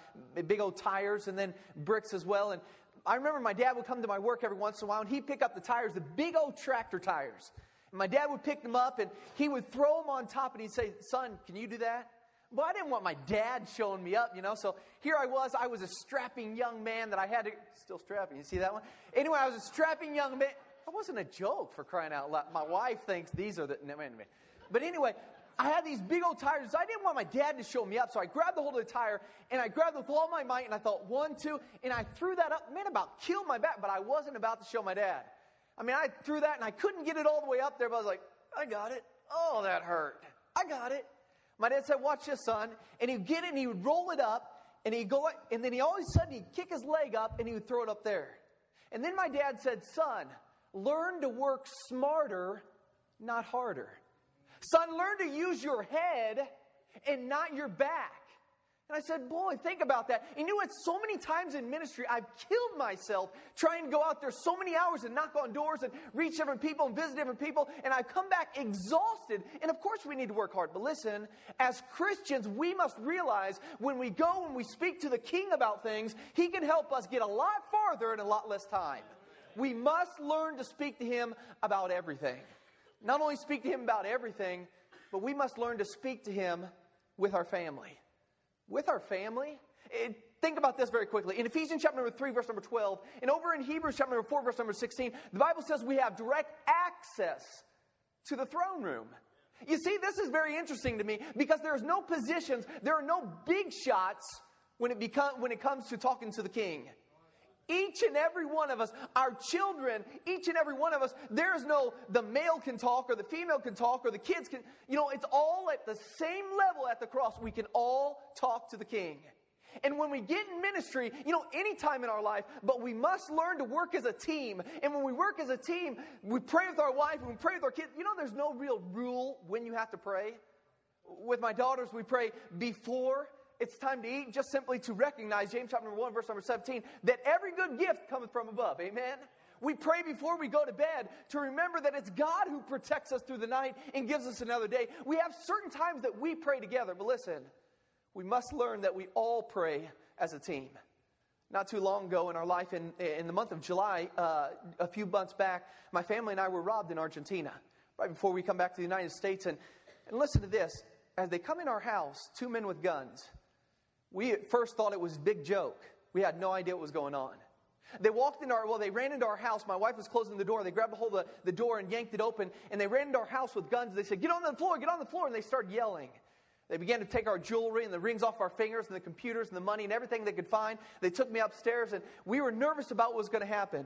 big old tires and then bricks as well. And I remember my dad would come to my work every once in a while, and he'd pick up the tires, the big old tractor tires. My dad would pick them up, and he would throw them on top, and he'd say, Son, can you do that? Well, I didn't want my dad showing me up, you know. So here I was. I was a strapping young man that I had to. Still strapping. You see that one? Anyway, I was a strapping young man. That wasn't a joke for crying out loud. My wife thinks these are the. No, anyway. But anyway, I had these big old tires. I didn't want my dad to show me up, so I grabbed the hold of the tire and I grabbed with all my might and I thought one, two, and I threw that up. Man, about killed my back, but I wasn't about to show my dad. I mean, I threw that and I couldn't get it all the way up there, but I was like, I got it. Oh, that hurt. I got it. My dad said, Watch this, son. And he'd get it and he would roll it up and he'd go, and then he always said he'd kick his leg up and he would throw it up there. And then my dad said, Son, learn to work smarter, not harder. Son, learn to use your head and not your back. And I said, Boy, think about that. And you know what? So many times in ministry, I've killed myself trying to go out there so many hours and knock on doors and reach different people and visit different people. And I've come back exhausted. And of course, we need to work hard. But listen, as Christians, we must realize when we go and we speak to the King about things, He can help us get a lot farther in a lot less time. We must learn to speak to Him about everything. Not only speak to Him about everything, but we must learn to speak to Him with our family. With our family? It, think about this very quickly. In Ephesians chapter number 3, verse number 12, and over in Hebrews chapter number 4, verse number 16, the Bible says we have direct access to the throne room. You see, this is very interesting to me because there's no positions, there are no big shots when it, become, when it comes to talking to the king. Each and every one of us, our children, each and every one of us, there is no the male can talk or the female can talk or the kids can, you know, it's all at the same level at the cross. We can all talk to the king. And when we get in ministry, you know, any time in our life, but we must learn to work as a team. And when we work as a team, we pray with our wife we pray with our kids. You know, there's no real rule when you have to pray. With my daughters, we pray before it's time to eat, just simply to recognize, James chapter 1, verse number 17, that every good gift cometh from above. Amen? We pray before we go to bed to remember that it's God who protects us through the night and gives us another day. We have certain times that we pray together, but listen, we must learn that we all pray as a team. Not too long ago in our life, in, in the month of July, uh, a few months back, my family and I were robbed in Argentina, right before we come back to the United States. And, and listen to this as they come in our house, two men with guns, we at first thought it was a big joke. We had no idea what was going on. They walked into our, well, they ran into our house. My wife was closing the door. They grabbed a hold of the, the door and yanked it open. And they ran into our house with guns. They said, Get on the floor, get on the floor. And they started yelling. They began to take our jewelry and the rings off our fingers and the computers and the money and everything they could find. They took me upstairs and we were nervous about what was going to happen.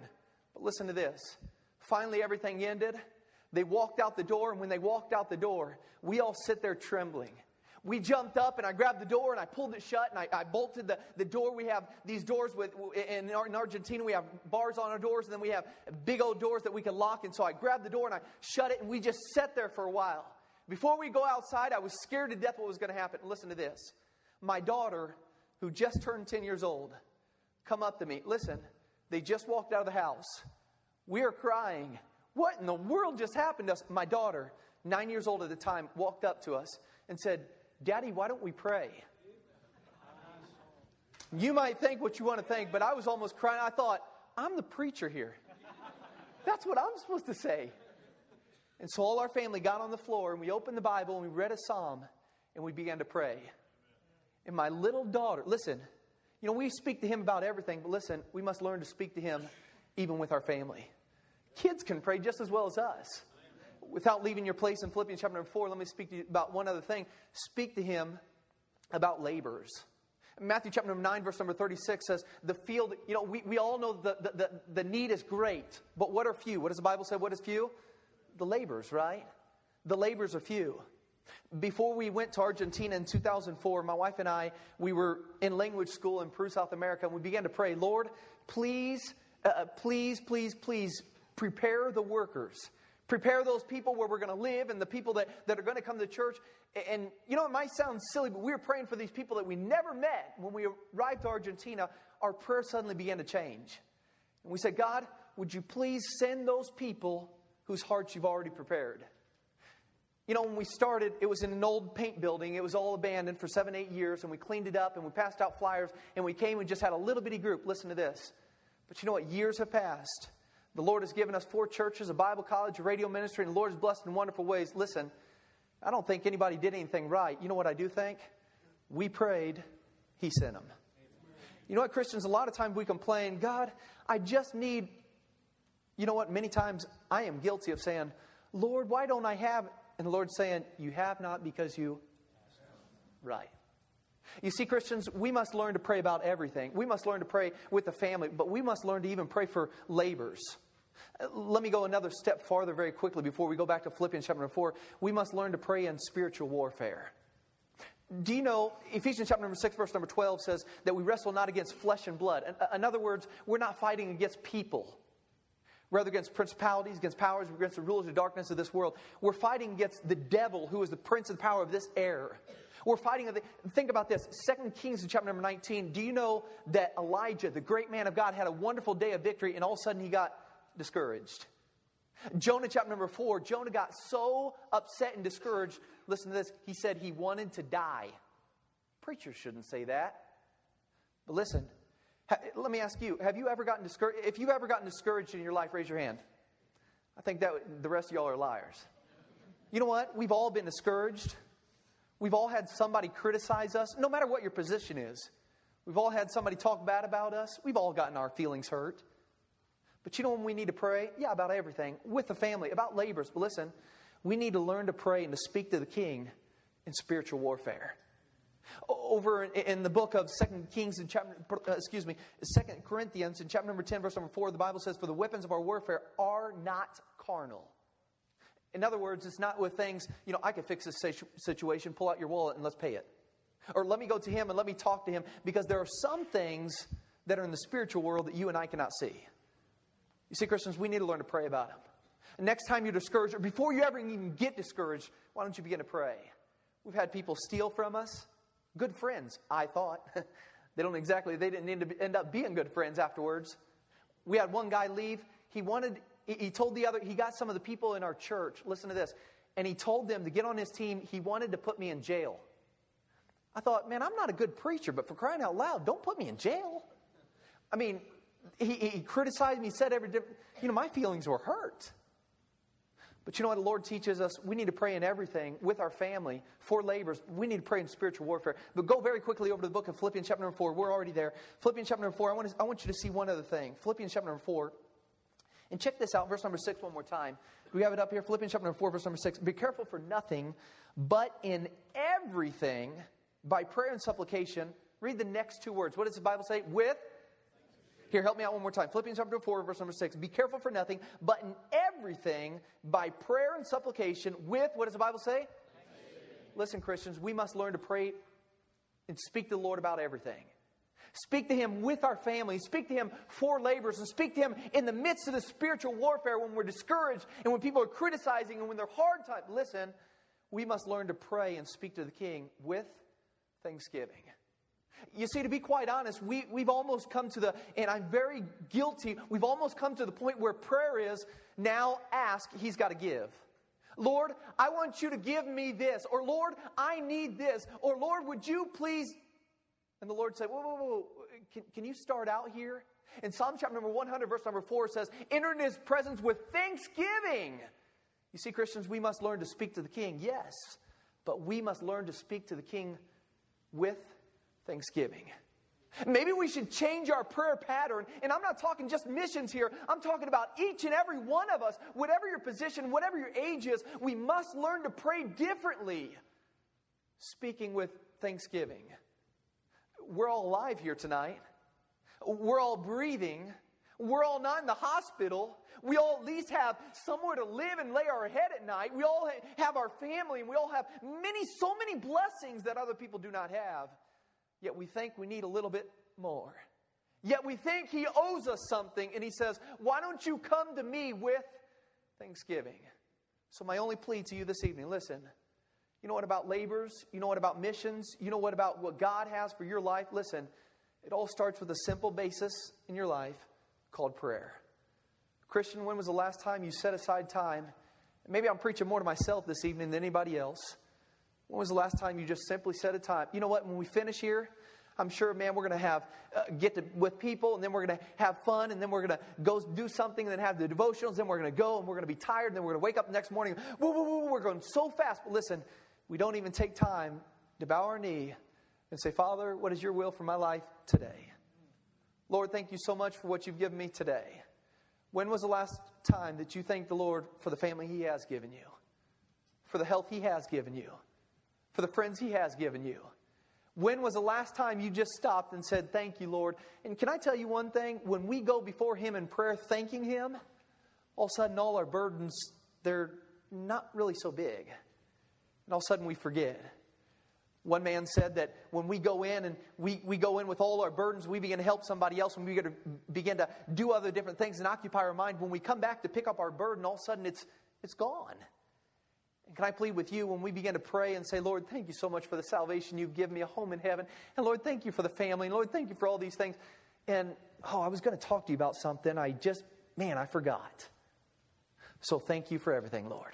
But listen to this. Finally, everything ended. They walked out the door, and when they walked out the door, we all sit there trembling. We jumped up and I grabbed the door and I pulled it shut and I, I bolted the, the door. We have these doors with, in, in Argentina, we have bars on our doors and then we have big old doors that we can lock. And so I grabbed the door and I shut it and we just sat there for a while. Before we go outside, I was scared to death what was going to happen. Listen to this. My daughter, who just turned 10 years old, come up to me. Listen, they just walked out of the house. We are crying. What in the world just happened to us? My daughter, nine years old at the time, walked up to us and said, Daddy, why don't we pray? You might think what you want to think, but I was almost crying. I thought, I'm the preacher here. That's what I'm supposed to say. And so all our family got on the floor and we opened the Bible and we read a psalm and we began to pray. And my little daughter, listen, you know, we speak to him about everything, but listen, we must learn to speak to him even with our family. Kids can pray just as well as us. Without leaving your place in Philippians chapter number 4, let me speak to you about one other thing. Speak to him about labors. Matthew chapter number 9, verse number 36 says, The field, you know, we, we all know the, the, the, the need is great, but what are few? What does the Bible say? What is few? The labors, right? The labors are few. Before we went to Argentina in 2004, my wife and I, we were in language school in Peru, South America, and we began to pray, Lord, please, uh, please, please, please prepare the workers. Prepare those people where we're going to live and the people that, that are going to come to church. And, you know, it might sound silly, but we were praying for these people that we never met. When we arrived to Argentina, our prayer suddenly began to change. And we said, God, would you please send those people whose hearts you've already prepared? You know, when we started, it was in an old paint building. It was all abandoned for seven, eight years, and we cleaned it up and we passed out flyers and we came and just had a little bitty group. Listen to this. But you know what? Years have passed. The Lord has given us four churches, a Bible college, a radio ministry, and the Lord has blessed in wonderful ways. Listen, I don't think anybody did anything right. You know what I do think? We prayed, He sent them. You know what, Christians, a lot of times we complain, God, I just need, you know what, many times I am guilty of saying, Lord, why don't I have? And the Lord's saying, You have not because you. Right. You see, Christians, we must learn to pray about everything. We must learn to pray with the family, but we must learn to even pray for labors. Let me go another step farther very quickly before we go back to Philippians chapter 4. We must learn to pray in spiritual warfare. Do you know Ephesians chapter number 6 verse number 12 says that we wrestle not against flesh and blood. In other words, we're not fighting against people. Rather against principalities, against powers, against the rulers of darkness of this world. We're fighting against the devil who is the prince the power of this air. We're fighting. Think about this. Second Kings chapter number 19. Do you know that Elijah, the great man of God, had a wonderful day of victory and all of a sudden he got discouraged. Jonah chapter number four, Jonah got so upset and discouraged. Listen to this. He said he wanted to die. Preachers shouldn't say that. But listen, ha- let me ask you, have you ever gotten discouraged? If you've ever gotten discouraged in your life, raise your hand. I think that the rest of y'all are liars. You know what? We've all been discouraged. We've all had somebody criticize us, no matter what your position is. We've all had somebody talk bad about us. We've all gotten our feelings hurt. But you know when we need to pray? Yeah, about everything. With the family, about labors. But listen, we need to learn to pray and to speak to the king in spiritual warfare. Over in the book of Second Kings in chapter, uh, excuse me, Second Corinthians in chapter number 10, verse number 4, the Bible says, For the weapons of our warfare are not carnal. In other words, it's not with things, you know, I can fix this situation, pull out your wallet and let's pay it. Or let me go to him and let me talk to him because there are some things that are in the spiritual world that you and I cannot see. You see, Christians, we need to learn to pray about them. And next time you're discouraged, or before you ever even get discouraged, why don't you begin to pray? We've had people steal from us. Good friends, I thought. they don't exactly, they didn't end up being good friends afterwards. We had one guy leave. He wanted, he told the other, he got some of the people in our church, listen to this, and he told them to get on his team. He wanted to put me in jail. I thought, man, I'm not a good preacher, but for crying out loud, don't put me in jail. I mean, he, he criticized me, he said every different, you know, my feelings were hurt. But you know what the Lord teaches us? We need to pray in everything with our family, for labors. We need to pray in spiritual warfare. But go very quickly over to the book of Philippians chapter number 4. We're already there. Philippians chapter number 4, I want, to, I want you to see one other thing. Philippians chapter number 4. And check this out, verse number 6 one more time. Do we have it up here? Philippians chapter number 4, verse number 6. Be careful for nothing, but in everything, by prayer and supplication. Read the next two words. What does the Bible say? With here, help me out one more time. Philippians chapter 4, verse number 6. Be careful for nothing, but in everything, by prayer and supplication, with, what does the Bible say? Listen, Christians, we must learn to pray and speak to the Lord about everything. Speak to Him with our family. Speak to Him for labors. And speak to Him in the midst of the spiritual warfare when we're discouraged and when people are criticizing and when they're hard times. Listen, we must learn to pray and speak to the King with thanksgiving. You see, to be quite honest, we, we've almost come to the, and I'm very guilty, we've almost come to the point where prayer is now ask, he's got to give. Lord, I want you to give me this. Or Lord, I need this. Or Lord, would you please? And the Lord said, Whoa, whoa, whoa. Can, can you start out here? In Psalm chapter number 100, verse number 4 says, Enter in his presence with thanksgiving. You see, Christians, we must learn to speak to the king, yes, but we must learn to speak to the king with thanksgiving. Maybe we should change our prayer pattern. And I'm not talking just missions here. I'm talking about each and every one of us, whatever your position, whatever your age is, we must learn to pray differently. Speaking with thanksgiving. We're all alive here tonight. We're all breathing. We're all not in the hospital. We all at least have somewhere to live and lay our head at night. We all have our family and we all have many, so many blessings that other people do not have. Yet we think we need a little bit more. Yet we think he owes us something, and he says, Why don't you come to me with thanksgiving? So, my only plea to you this evening listen, you know what about labors? You know what about missions? You know what about what God has for your life? Listen, it all starts with a simple basis in your life called prayer. Christian, when was the last time you set aside time? Maybe I'm preaching more to myself this evening than anybody else. When was the last time you just simply set a time? You know what? When we finish here, I'm sure, man, we're going to have uh, get to, with people, and then we're going to have fun, and then we're going to go do something, and then have the devotionals. And then we're going to go, and we're going to be tired, and then we're going to wake up the next morning. Woo, woo, woo, we're going so fast. But listen, we don't even take time to bow our knee and say, Father, what is your will for my life today? Lord, thank you so much for what you've given me today. When was the last time that you thanked the Lord for the family He has given you, for the health He has given you? For the friends He has given you. When was the last time you just stopped and said, Thank you, Lord? And can I tell you one thing? When we go before Him in prayer thanking Him, all of a sudden all our burdens, they're not really so big. And all of a sudden we forget. One man said that when we go in and we, we go in with all our burdens, we begin to help somebody else, and we to, begin to do other different things and occupy our mind. When we come back to pick up our burden, all of a sudden it's, it's gone. And can I plead with you when we begin to pray and say, Lord, thank you so much for the salvation you've given me, a home in heaven. And Lord, thank you for the family. And Lord, thank you for all these things. And, oh, I was going to talk to you about something. I just, man, I forgot. So thank you for everything, Lord.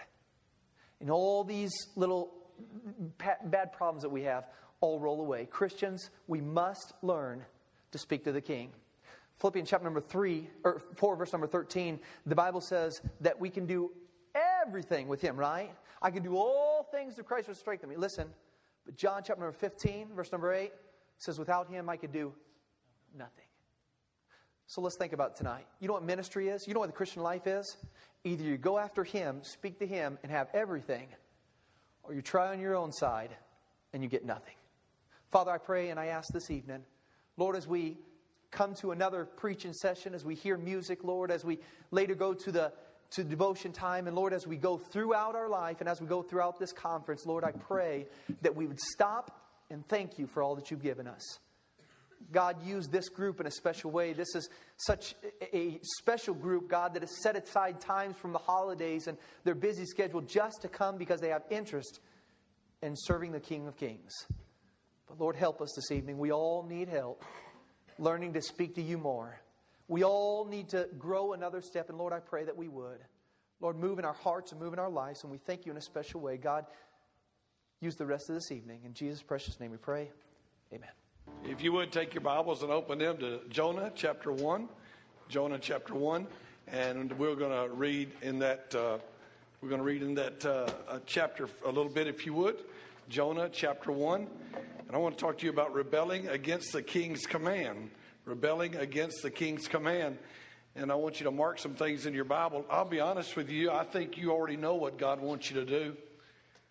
And all these little mm, bad problems that we have all roll away. Christians, we must learn to speak to the King. Philippians chapter number 3, or 4, verse number 13, the Bible says that we can do everything with Him, right? I can do all things through Christ who strengthens me. Listen, but John chapter number 15, verse number 8 says, Without him I could do nothing. So let's think about tonight. You know what ministry is? You know what the Christian life is? Either you go after him, speak to him, and have everything, or you try on your own side and you get nothing. Father, I pray and I ask this evening, Lord, as we come to another preaching session, as we hear music, Lord, as we later go to the to devotion time. And Lord, as we go throughout our life and as we go throughout this conference, Lord, I pray that we would stop and thank you for all that you've given us. God used this group in a special way. This is such a special group, God, that has set aside times from the holidays and their busy schedule just to come because they have interest in serving the King of Kings. But Lord, help us this evening. We all need help learning to speak to you more. We all need to grow another step, and Lord, I pray that we would. Lord, move in our hearts and move in our lives, and we thank you in a special way. God, use the rest of this evening. In Jesus' precious name we pray. Amen. If you would take your Bibles and open them to Jonah chapter 1. Jonah chapter 1. And we're going to read in that, uh, We're going to read in that uh, chapter a little bit, if you would. Jonah chapter 1. And I want to talk to you about rebelling against the king's command. Rebelling against the king's command. And I want you to mark some things in your Bible. I'll be honest with you, I think you already know what God wants you to do.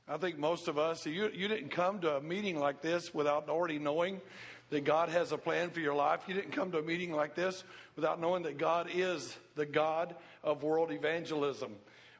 I think most of us, you, you didn't come to a meeting like this without already knowing that God has a plan for your life. You didn't come to a meeting like this without knowing that God is the God of world evangelism.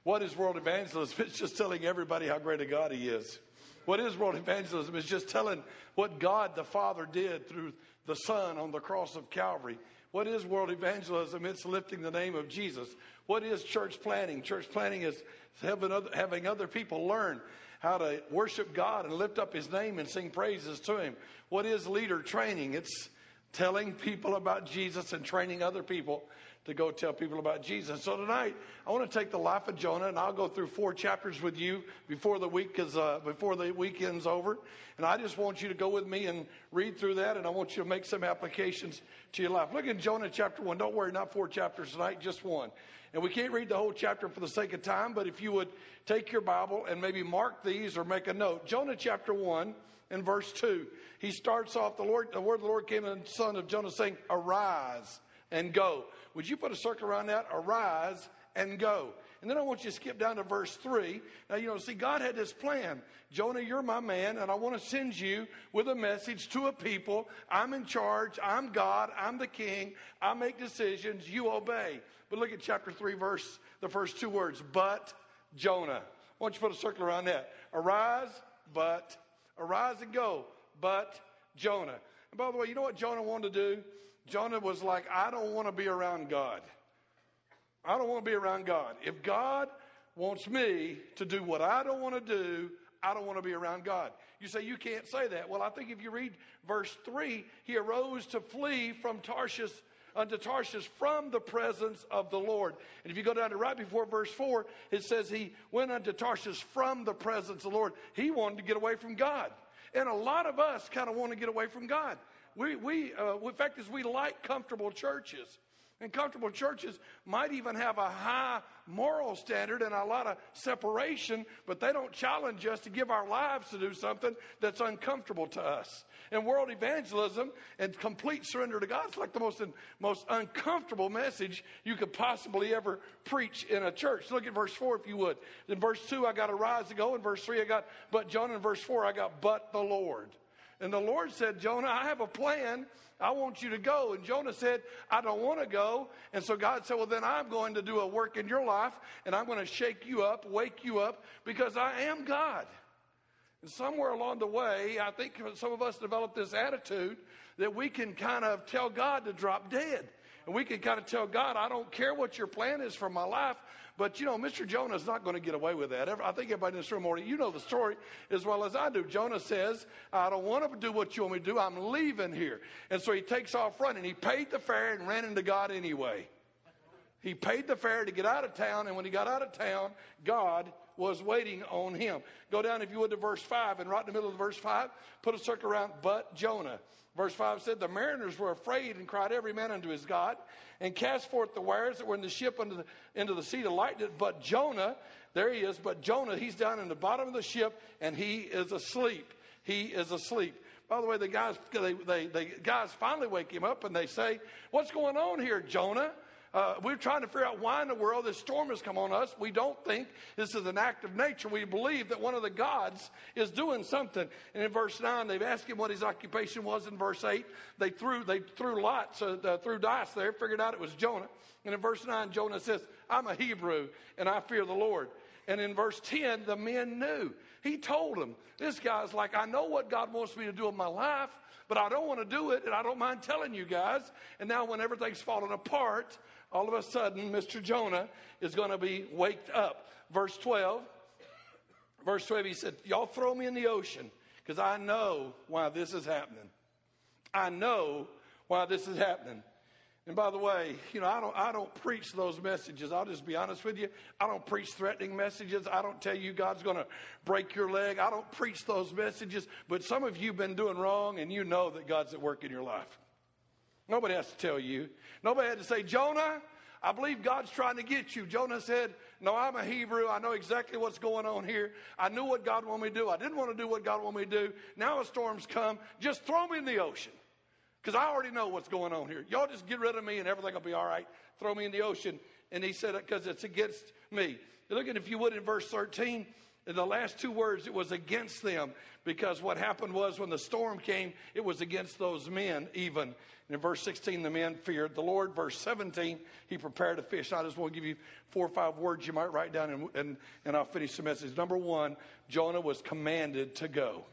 What is world evangelism? It's just telling everybody how great a God He is. What is world evangelism? It's just telling what God the Father did through the Son on the cross of Calvary. What is world evangelism? It's lifting the name of Jesus. What is church planting? Church planting is having other, having other people learn how to worship God and lift up His name and sing praises to Him. What is leader training? It's telling people about Jesus and training other people to go tell people about Jesus. So tonight, I want to take the life of Jonah, and I'll go through four chapters with you before the week is uh, before the weekend's over. And I just want you to go with me and read through that, and I want you to make some applications to your life. Look at Jonah chapter one. Don't worry, not four chapters tonight, just one. And we can't read the whole chapter for the sake of time, but if you would take your Bible and maybe mark these or make a note. Jonah chapter one and verse two. He starts off the Lord. The word of the Lord came in the son of Jonah, saying, "Arise." And go. Would you put a circle around that? Arise and go. And then I want you to skip down to verse 3. Now, you know, see, God had this plan. Jonah, you're my man, and I want to send you with a message to a people. I'm in charge. I'm God. I'm the king. I make decisions. You obey. But look at chapter 3, verse, the first two words, but Jonah. Why don't you put a circle around that? Arise, but, arise and go, but Jonah. And by the way, you know what Jonah wanted to do? Jonah was like, I don't want to be around God. I don't want to be around God. If God wants me to do what I don't want to do, I don't want to be around God. You say you can't say that. Well, I think if you read verse 3, he arose to flee from Tarshish unto Tarshish from the presence of the Lord. And if you go down to right before verse 4, it says he went unto Tarshish from the presence of the Lord. He wanted to get away from God. And a lot of us kind of want to get away from God. We, we uh, in fact, is we like comfortable churches. And comfortable churches might even have a high moral standard and a lot of separation, but they don't challenge us to give our lives to do something that's uncomfortable to us. And world evangelism and complete surrender to God is like the most, most uncomfortable message you could possibly ever preach in a church. Look at verse 4 if you would. In verse 2, I got to rise to go. In verse 3, I got but Jonah. In verse 4, I got but the Lord. And the Lord said, Jonah, I have a plan. I want you to go. And Jonah said, I don't want to go. And so God said, Well, then I'm going to do a work in your life, and I'm going to shake you up, wake you up, because I am God. And somewhere along the way, I think some of us developed this attitude that we can kind of tell God to drop dead. And we can kind of tell God, I don't care what your plan is for my life. But you know, Mr. Jonah is not going to get away with that. I think everybody in this room already, you know the story as well as I do. Jonah says, I don't want to do what you want me to do. I'm leaving here. And so he takes off running. He paid the fare and ran into God anyway. He paid the fare to get out of town. And when he got out of town, God was waiting on him. Go down, if you would, to verse 5, and right in the middle of verse 5, put a circle around, but Jonah. Verse 5 said, The mariners were afraid and cried every man unto his God, and cast forth the wares that were in the ship into the, into the sea to lighten it. But Jonah, there he is, but Jonah, he's down in the bottom of the ship, and he is asleep. He is asleep. By the way, the guys, they, they, they guys finally wake him up and they say, What's going on here, Jonah? Uh, we're trying to figure out why in the world this storm has come on us. We don't think this is an act of nature. We believe that one of the gods is doing something. And in verse 9, they've asked him what his occupation was. In verse 8, they threw, they threw lots, uh, uh, threw dice there, figured out it was Jonah. And in verse 9, Jonah says, I'm a Hebrew and I fear the Lord. And in verse 10, the men knew. He told them, This guy's like, I know what God wants me to do in my life, but I don't want to do it, and I don't mind telling you guys. And now, when everything's falling apart, all of a sudden, Mr. Jonah is going to be waked up. Verse 12, verse 12, he said, Y'all throw me in the ocean because I know why this is happening. I know why this is happening. And by the way, you know, I don't, I don't preach those messages. I'll just be honest with you. I don't preach threatening messages. I don't tell you God's going to break your leg. I don't preach those messages. But some of you have been doing wrong and you know that God's at work in your life. Nobody has to tell you. Nobody had to say, Jonah, I believe God's trying to get you. Jonah said, No, I'm a Hebrew. I know exactly what's going on here. I knew what God wanted me to do. I didn't want to do what God wanted me to do. Now a storm's come. Just throw me in the ocean. Because I already know what's going on here. Y'all just get rid of me and everything will be all right. Throw me in the ocean. And he said, Because it's against me. Look at, if you would, in verse 13. In the last two words, it was against them because what happened was when the storm came, it was against those men even. And in verse 16, the men feared the Lord. Verse 17, he prepared a fish. I just want to give you four or five words you might write down and, and, and I'll finish the message. Number one, Jonah was commanded to go.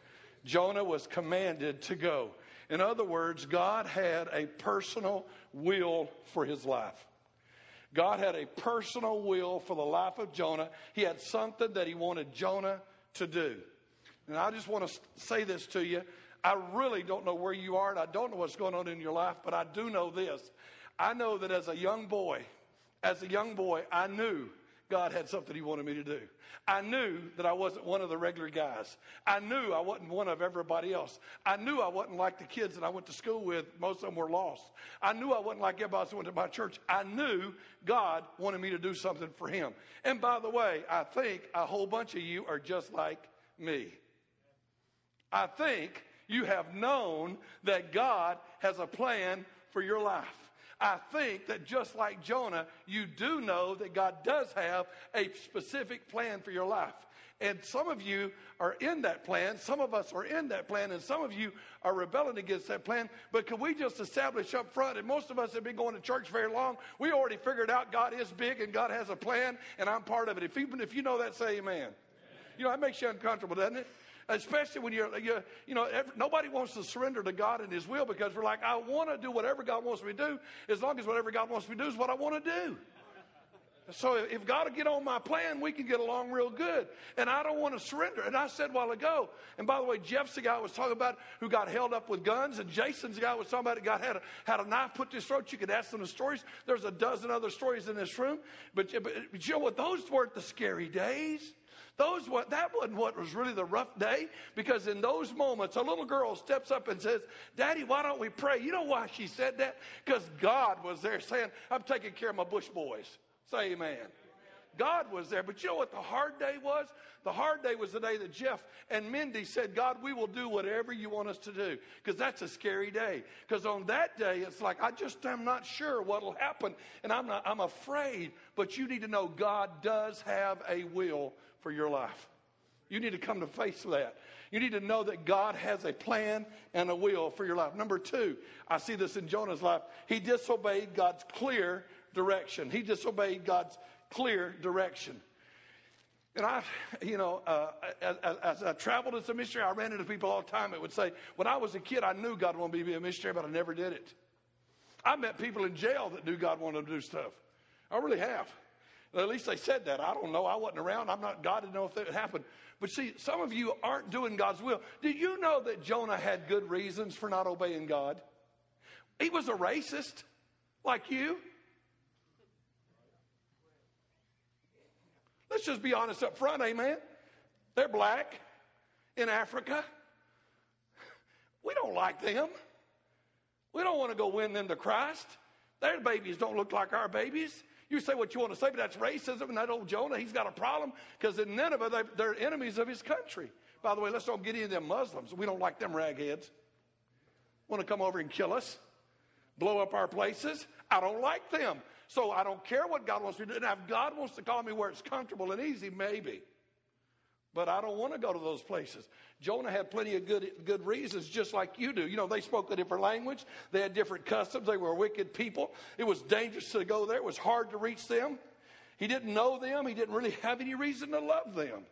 Jonah was commanded to go. In other words, God had a personal will for his life. God had a personal will for the life of Jonah. He had something that he wanted Jonah to do. And I just want to say this to you. I really don't know where you are and I don't know what's going on in your life, but I do know this. I know that as a young boy, as a young boy, I knew God had something He wanted me to do. I knew that I wasn't one of the regular guys. I knew I wasn't one of everybody else. I knew I wasn't like the kids that I went to school with. Most of them were lost. I knew I wasn't like everybody else that went to my church. I knew God wanted me to do something for Him. And by the way, I think a whole bunch of you are just like me. I think you have known that God has a plan for your life. I think that just like Jonah, you do know that God does have a specific plan for your life. And some of you are in that plan. Some of us are in that plan. And some of you are rebelling against that plan. But can we just establish up front, and most of us have been going to church very long, we already figured out God is big and God has a plan, and I'm part of it. If, even if you know that, say amen. amen. You know, that makes you uncomfortable, doesn't it? Especially when you're, you're you know, every, nobody wants to surrender to God and His will because we're like, I want to do whatever God wants me to do, as long as whatever God wants me to do is what I want to do. So if God will get on my plan, we can get along real good. And I don't want to surrender. And I said a while ago, and by the way, Jeff's the guy I was talking about who got held up with guns, and Jason's the guy I was talking about who got had a, had a knife put to his throat. You could ask them the stories. There's a dozen other stories in this room. But, but, but you know what? Those weren't the scary days. Those what that wasn't what was really the rough day because in those moments a little girl steps up and says, "Daddy, why don't we pray?" You know why she said that? Because God was there saying, "I'm taking care of my bush boys." Say amen. God was there. But you know what the hard day was? The hard day was the day that Jeff and Mindy said, God, we will do whatever you want us to do. Because that's a scary day. Because on that day, it's like, I just am not sure what will happen. And I'm not, I'm afraid. But you need to know God does have a will for your life. You need to come to face that. You need to know that God has a plan and a will for your life. Number two, I see this in Jonah's life. He disobeyed God's clear direction. He disobeyed God's clear direction. And I, you know, uh, as, as, I traveled as a missionary, I ran into people all the time that would say, when I was a kid, I knew God wanted me to be a missionary, but I never did it. I met people in jail that knew God wanted them to do stuff. I really have. At least they said that. I don't know. I wasn't around. I'm not God to know if that happened. But see, some of you aren't doing God's will. Did you know that Jonah had good reasons for not obeying God? He was a racist, like you. Let's just be honest up front, amen. They're black in Africa. We don't like them. We don't want to go win them to Christ. Their babies don't look like our babies. You say what you want to say, but that's racism. And that old Jonah, he's got a problem because in Nineveh, they, they're enemies of his country. By the way, let's don't get any of them Muslims. We don't like them ragheads. Want to come over and kill us, blow up our places. I don't like them. So I don't care what God wants me to do. Now, if God wants to call me where it's comfortable and easy, maybe. But I don't want to go to those places. Jonah had plenty of good, good reasons, just like you do. You know, they spoke a different language. They had different customs. They were wicked people. It was dangerous to go there. It was hard to reach them. He didn't know them. He didn't really have any reason to love them.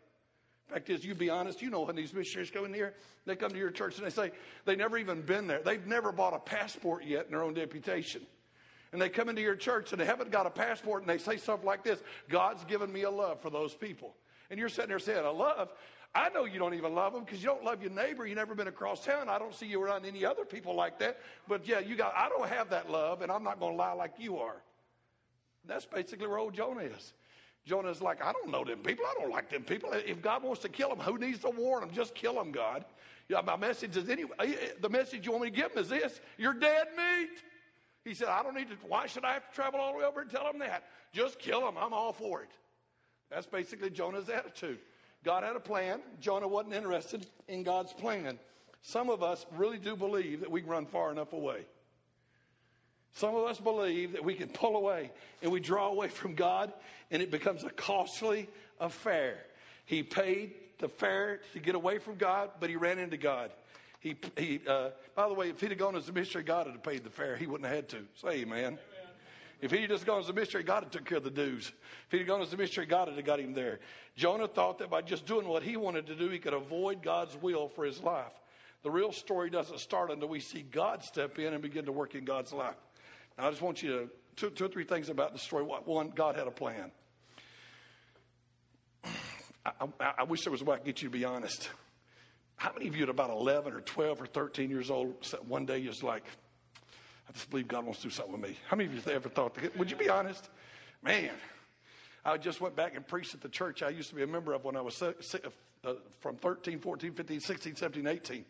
Fact is, you be honest, you know when these missionaries come in here, they come to your church and they say they've never even been there. They've never bought a passport yet in their own deputation. And they come into your church and they haven't got a passport and they say stuff like this God's given me a love for those people. And you're sitting there saying, I love? I know you don't even love them because you don't love your neighbor. You've never been across town. I don't see you around any other people like that. But yeah, you got, I don't have that love and I'm not going to lie like you are. That's basically where old Jonah is. Jonah's like, I don't know them people. I don't like them people. If God wants to kill them, who needs to warn them? Just kill them, God. Yeah, my message is anyway. Eh, eh, the message you want me to give them is this: You're dead meat. He said, I don't need to, why should I have to travel all the way over and tell them that? Just kill them. I'm all for it. That's basically Jonah's attitude. God had a plan. Jonah wasn't interested in God's plan. Some of us really do believe that we can run far enough away. Some of us believe that we can pull away and we draw away from God and it becomes a costly affair. He paid the fare to get away from God, but he ran into God. He, he uh, by the way, if he'd have gone as a mystery, God would have paid the fare. He wouldn't have had to. Say amen. amen. If he'd just gone as a mystery, God had took care of the dues. If he'd gone as a mystery, God have got him there. Jonah thought that by just doing what he wanted to do, he could avoid God's will for his life. The real story doesn't start until we see God step in and begin to work in God's life. Now, I just want you to, two, two or three things about the story. One, God had a plan. I, I, I wish there was a way I could get you to be honest. How many of you at about 11 or 12 or 13 years old, one day you're like, I just believe God wants to do something with me? How many of you ever thought that? Would you be honest? Man, I just went back and preached at the church I used to be a member of when I was uh, from 13, 14, 15, 16, 17, 18.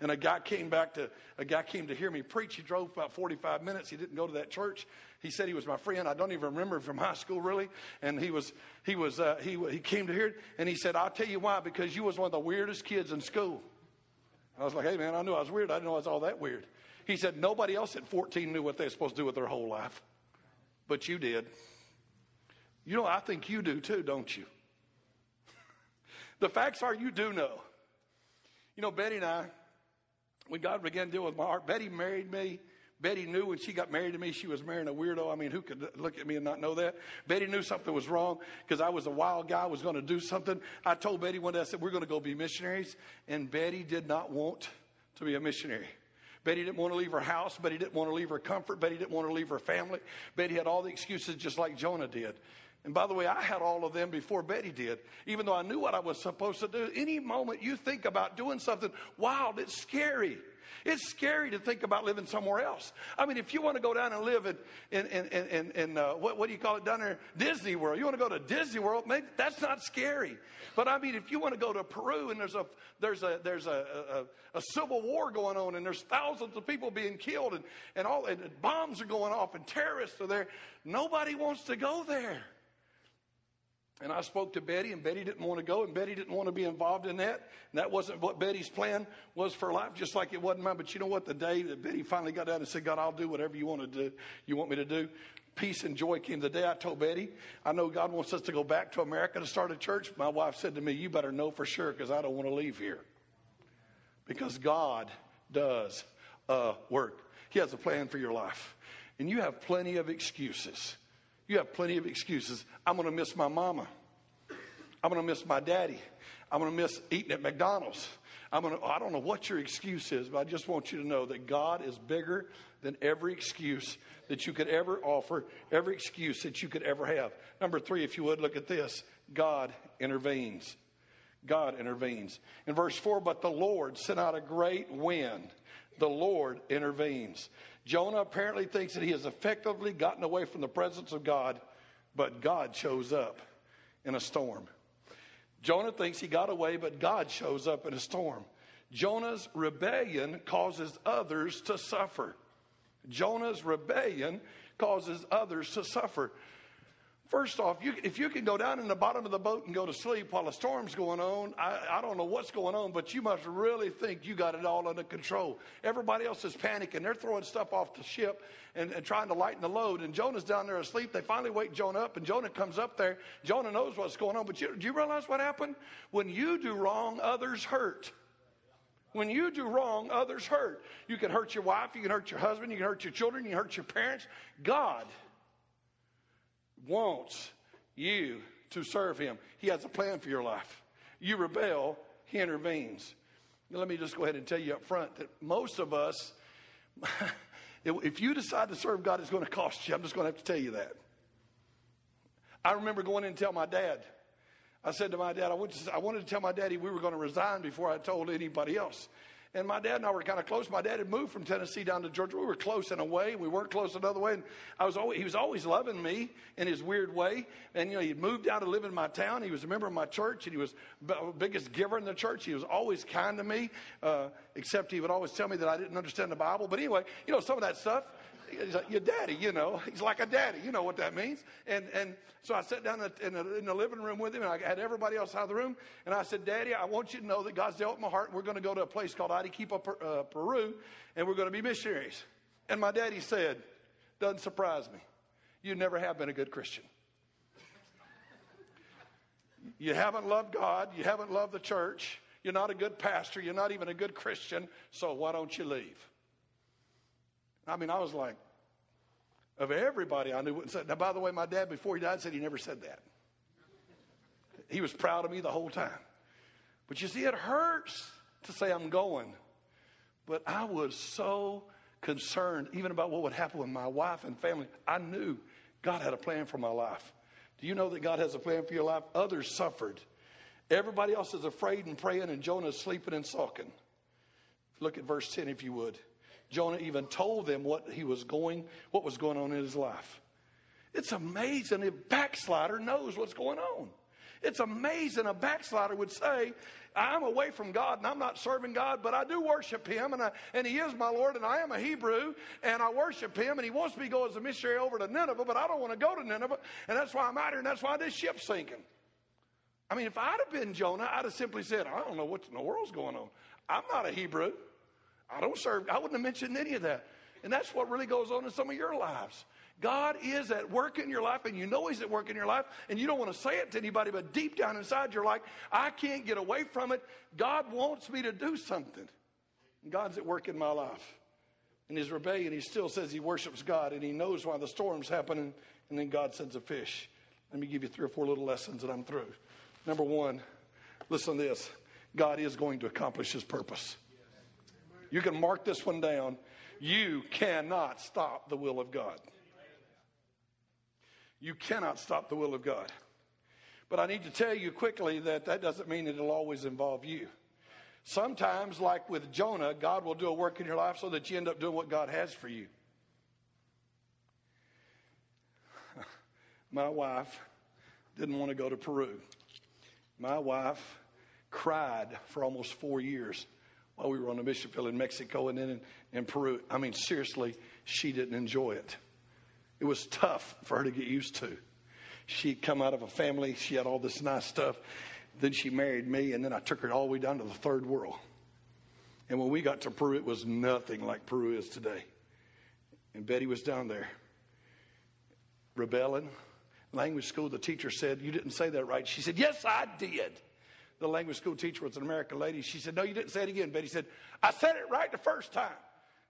And a guy came back to a guy came to hear me preach. He drove about 45 minutes. He didn't go to that church. He said he was my friend. I don't even remember from high school really. And he was he was uh, he he came to hear it. And he said, "I'll tell you why. Because you was one of the weirdest kids in school." I was like, "Hey man, I knew I was weird. I didn't know I was all that weird." He said, "Nobody else at 14 knew what they were supposed to do with their whole life, but you did." You know, I think you do too, don't you? the facts are you do know. You know, Betty and I, when God began to deal with my heart, Betty married me. Betty knew when she got married to me, she was marrying a weirdo. I mean, who could look at me and not know that? Betty knew something was wrong because I was a wild guy, was going to do something. I told Betty one day, I said, We're going to go be missionaries. And Betty did not want to be a missionary. Betty didn't want to leave her house. Betty didn't want to leave her comfort. Betty didn't want to leave her family. Betty had all the excuses just like Jonah did. And by the way, I had all of them before Betty did, even though I knew what I was supposed to do. Any moment you think about doing something wild, it's scary. It's scary to think about living somewhere else. I mean, if you want to go down and live in, in, in, in, in uh, what, what do you call it down there? Disney World. You want to go to Disney World? Maybe that's not scary. But I mean, if you want to go to Peru and there's a, there's a, there's a, a, a civil war going on and there's thousands of people being killed and, and all, and bombs are going off and terrorists are there, nobody wants to go there. And I spoke to Betty, and Betty didn't want to go, and Betty didn't want to be involved in that. And that wasn't what Betty's plan was for life, just like it wasn't mine. But you know what? The day that Betty finally got down and said, God, I'll do whatever you want to do, you want me to do, peace and joy came the day I told Betty, I know God wants us to go back to America to start a church. My wife said to me, You better know for sure because I don't want to leave here. Because God does uh, work, He has a plan for your life. And you have plenty of excuses you have plenty of excuses. I'm going to miss my mama. I'm going to miss my daddy. I'm going to miss eating at McDonald's. I'm going to, I don't know what your excuse is, but I just want you to know that God is bigger than every excuse that you could ever offer, every excuse that you could ever have. Number three, if you would, look at this God intervenes. God intervenes. In verse 4, but the Lord sent out a great wind. The Lord intervenes. Jonah apparently thinks that he has effectively gotten away from the presence of God, but God shows up in a storm. Jonah thinks he got away, but God shows up in a storm. Jonah's rebellion causes others to suffer. Jonah's rebellion causes others to suffer. First off, you, if you can go down in the bottom of the boat and go to sleep while a storm's going on, I, I don't know what's going on, but you must really think you got it all under control. Everybody else is panicking. They're throwing stuff off the ship and, and trying to lighten the load. And Jonah's down there asleep. They finally wake Jonah up, and Jonah comes up there. Jonah knows what's going on. But you, do you realize what happened? When you do wrong, others hurt. When you do wrong, others hurt. You can hurt your wife, you can hurt your husband, you can hurt your children, you can hurt your parents. God wants you to serve him. He has a plan for your life. You rebel, he intervenes. Let me just go ahead and tell you up front that most of us, if you decide to serve God, it's going to cost you. I'm just going to have to tell you that. I remember going in and tell my dad. I said to my dad, I, to, I wanted to tell my daddy we were going to resign before I told anybody else. And my dad and I were kind of close. My dad had moved from Tennessee down to Georgia. We were close in a way. We weren't close another way. And I was always, he was always loving me in his weird way. And, you know, he'd moved down to live in my town. He was a member of my church, and he was the biggest giver in the church. He was always kind to me, uh, except he would always tell me that I didn't understand the Bible. But anyway, you know, some of that stuff he's like, your daddy, you know. He's like a daddy. You know what that means. And, and so I sat down in the, in the living room with him, and I had everybody else out of the room. And I said, Daddy, I want you to know that God's dealt with my heart. We're going to go to a place called Arequipa, uh, Peru, and we're going to be missionaries. And my daddy said, doesn't surprise me. You never have been a good Christian. You haven't loved God. You haven't loved the church. You're not a good pastor. You're not even a good Christian. So why don't you leave? I mean, I was like, of everybody I knew. Now, by the way, my dad, before he died, said he never said that. He was proud of me the whole time. But you see, it hurts to say I'm going. But I was so concerned, even about what would happen with my wife and family. I knew God had a plan for my life. Do you know that God has a plan for your life? Others suffered. Everybody else is afraid and praying, and Jonah is sleeping and sulking. Look at verse 10, if you would. Jonah even told them what he was going, what was going on in his life. It's amazing a backslider knows what's going on. It's amazing a backslider would say, I'm away from God and I'm not serving God, but I do worship Him and, I, and He is my Lord and I am a Hebrew and I worship Him and He wants me to go as a missionary over to Nineveh, but I don't want to go to Nineveh and that's why I'm out here and that's why this ship's sinking. I mean, if I'd have been Jonah, I'd have simply said, I don't know what in the world's going on. I'm not a Hebrew. I don't serve. I wouldn't have mentioned any of that. And that's what really goes on in some of your lives. God is at work in your life, and you know He's at work in your life, and you don't want to say it to anybody, but deep down inside, you're like, I can't get away from it. God wants me to do something. And God's at work in my life. In his rebellion, he still says he worships God, and he knows why the storm's happening, and then God sends a fish. Let me give you three or four little lessons, and I'm through. Number one, listen to this God is going to accomplish his purpose. You can mark this one down. You cannot stop the will of God. You cannot stop the will of God. But I need to tell you quickly that that doesn't mean it'll always involve you. Sometimes, like with Jonah, God will do a work in your life so that you end up doing what God has for you. My wife didn't want to go to Peru. My wife cried for almost four years while we were on a mission field in Mexico and then in, in Peru. I mean, seriously, she didn't enjoy it. It was tough for her to get used to. She'd come out of a family, she had all this nice stuff. Then she married me, and then I took her all the way down to the third world. And when we got to Peru, it was nothing like Peru is today. And Betty was down there rebelling. Language school, the teacher said, You didn't say that right. She said, Yes, I did the language school teacher was an American lady. She said, No, you didn't say it again. Betty said, I said it right the first time.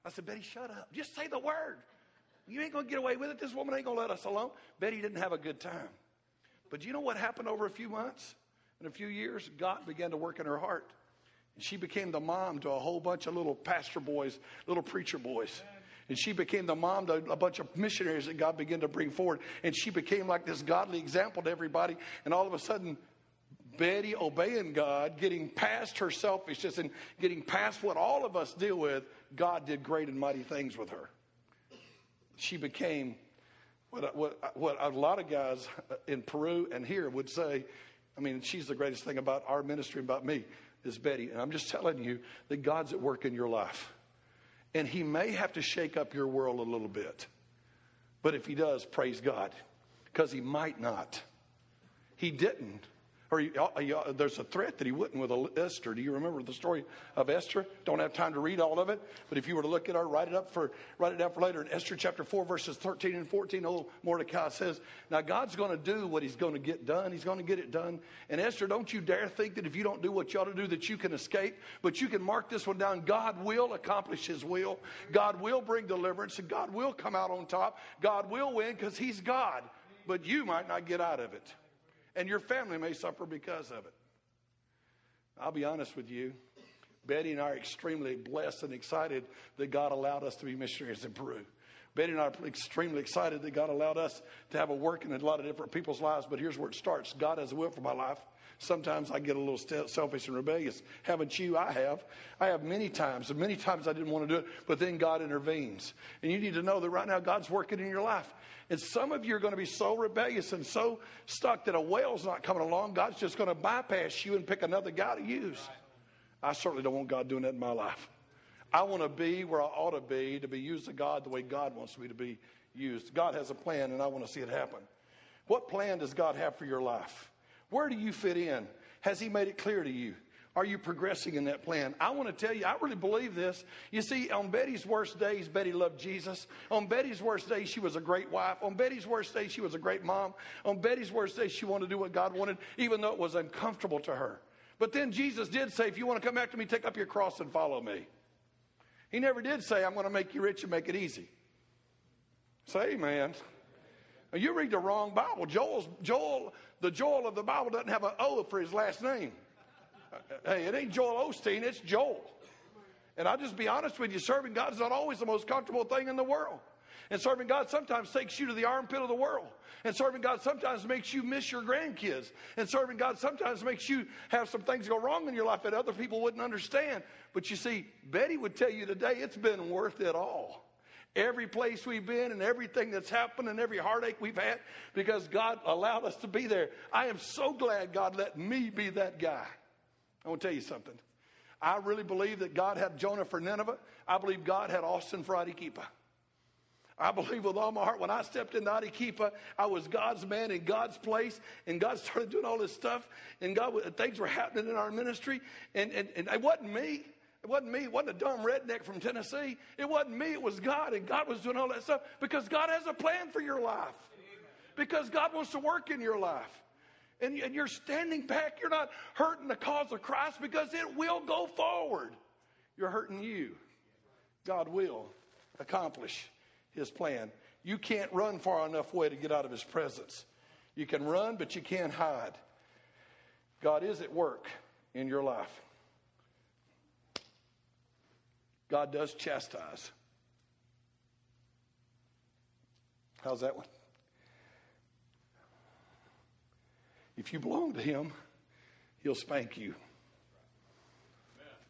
I said, Betty, shut up. Just say the word. You ain't going to get away with it. This woman ain't going to let us alone. Betty didn't have a good time. But you know what happened over a few months? In a few years, God began to work in her heart. And she became the mom to a whole bunch of little pastor boys, little preacher boys. And she became the mom to a bunch of missionaries that God began to bring forward. And she became like this godly example to everybody. And all of a sudden, Betty obeying God, getting past her selfishness and getting past what all of us deal with, God did great and mighty things with her. She became what, what, what a lot of guys in Peru and here would say, I mean, she's the greatest thing about our ministry, and about me, is Betty. And I'm just telling you that God's at work in your life. And He may have to shake up your world a little bit. But if He does, praise God. Because He might not. He didn't or he, uh, there's a threat that he wouldn't with Esther. Do you remember the story of Esther? Don't have time to read all of it, but if you were to look at it, write it up for write it down for later. In Esther chapter four, verses 13 and 14, old Mordecai says, "Now God's going to do what He's going to get done. He's going to get it done." And Esther, don't you dare think that if you don't do what you ought to do, that you can escape. But you can mark this one down. God will accomplish His will. God will bring deliverance, and God will come out on top. God will win because He's God. But you might not get out of it and your family may suffer because of it. I'll be honest with you. Betty and I are extremely blessed and excited that God allowed us to be missionaries in Peru. Betty and I are extremely excited that God allowed us to have a work in a lot of different people's lives, but here's where it starts God has a will for my life. Sometimes I get a little selfish and rebellious. Haven't you? I have. I have many times, and many times I didn't want to do it, but then God intervenes. And you need to know that right now God's working in your life. And some of you are going to be so rebellious and so stuck that a whale's not coming along. God's just going to bypass you and pick another guy to use. I certainly don't want God doing that in my life. I want to be where I ought to be to be used of God the way God wants me to be used. God has a plan, and I want to see it happen. What plan does God have for your life? Where do you fit in? Has He made it clear to you? Are you progressing in that plan? I want to tell you, I really believe this. You see, on Betty's worst days, Betty loved Jesus. On Betty's worst days, she was a great wife. On Betty's worst days, she was a great mom. On Betty's worst days, she wanted to do what God wanted, even though it was uncomfortable to her. But then Jesus did say, if you want to come after me, take up your cross and follow me. He never did say, I'm going to make you rich and make it easy. Say amen. You read the wrong Bible. Joel's, Joel, the Joel of the Bible doesn't have an O for his last name. Uh, hey, it ain't Joel Osteen, it's Joel. And I'll just be honest with you, serving God is not always the most comfortable thing in the world. And serving God sometimes takes you to the armpit of the world. And serving God sometimes makes you miss your grandkids. And serving God sometimes makes you have some things go wrong in your life that other people wouldn't understand. But you see, Betty would tell you today it's been worth it all. Every place we've been and everything that's happened and every heartache we've had because God allowed us to be there. I am so glad God let me be that guy. I want to tell you something. I really believe that God had Jonah for Nineveh. I believe God had Austin for Arequipa. I believe with all my heart when I stepped into Arequipa, I was God's man in God's place, and God started doing all this stuff, and God things were happening in our ministry, and, and, and it wasn't me. It wasn't me. It wasn't a dumb redneck from Tennessee. It wasn't me. It was God, and God was doing all that stuff because God has a plan for your life. Because God wants to work in your life and, and you're standing back, you're not hurting the cause of Christ because it will go forward. You're hurting you. God will accomplish his plan. You can't run far enough away to get out of his presence. You can run, but you can't hide. God is at work in your life. God does chastise. How's that one? If you belong to Him, He'll spank you.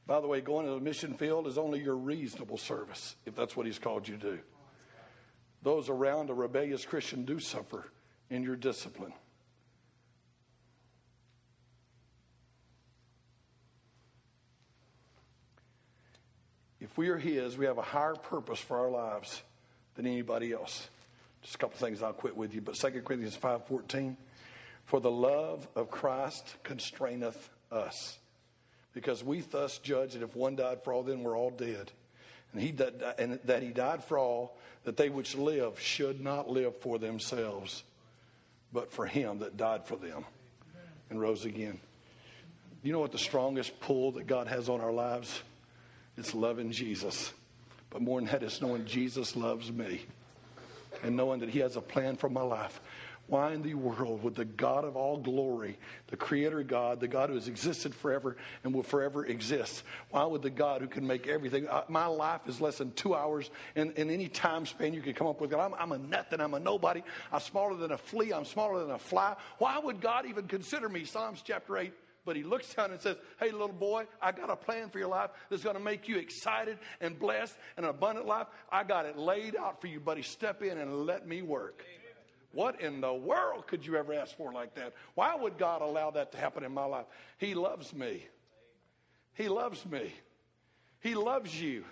By the way, going to the mission field is only your reasonable service, if that's what He's called you to do. Those around a rebellious Christian do suffer in your discipline. If we are His, we have a higher purpose for our lives than anybody else. Just a couple things I'll quit with you. But 2 Corinthians 5.14 for the love of Christ constraineth us. Because we thus judge that if one died for all, then we're all dead. And, he that, and that he died for all, that they which live should not live for themselves, but for him that died for them and rose again. You know what the strongest pull that God has on our lives? It's loving Jesus. But more than that, it's knowing Jesus loves me and knowing that He has a plan for my life. Why in the world would the God of all glory, the Creator God, the God who has existed forever and will forever exist, why would the God who can make everything, uh, my life is less than two hours in, in any time span you could come up with, I'm, I'm a nothing, I'm a nobody, I'm smaller than a flea, I'm smaller than a fly. Why would God even consider me? Psalms chapter 8 but he looks down and says, Hey, little boy, I got a plan for your life that's going to make you excited and blessed and an abundant life. I got it laid out for you, buddy. Step in and let me work. What in the world could you ever ask for like that? Why would God allow that to happen in my life? He loves me. He loves me. He loves you.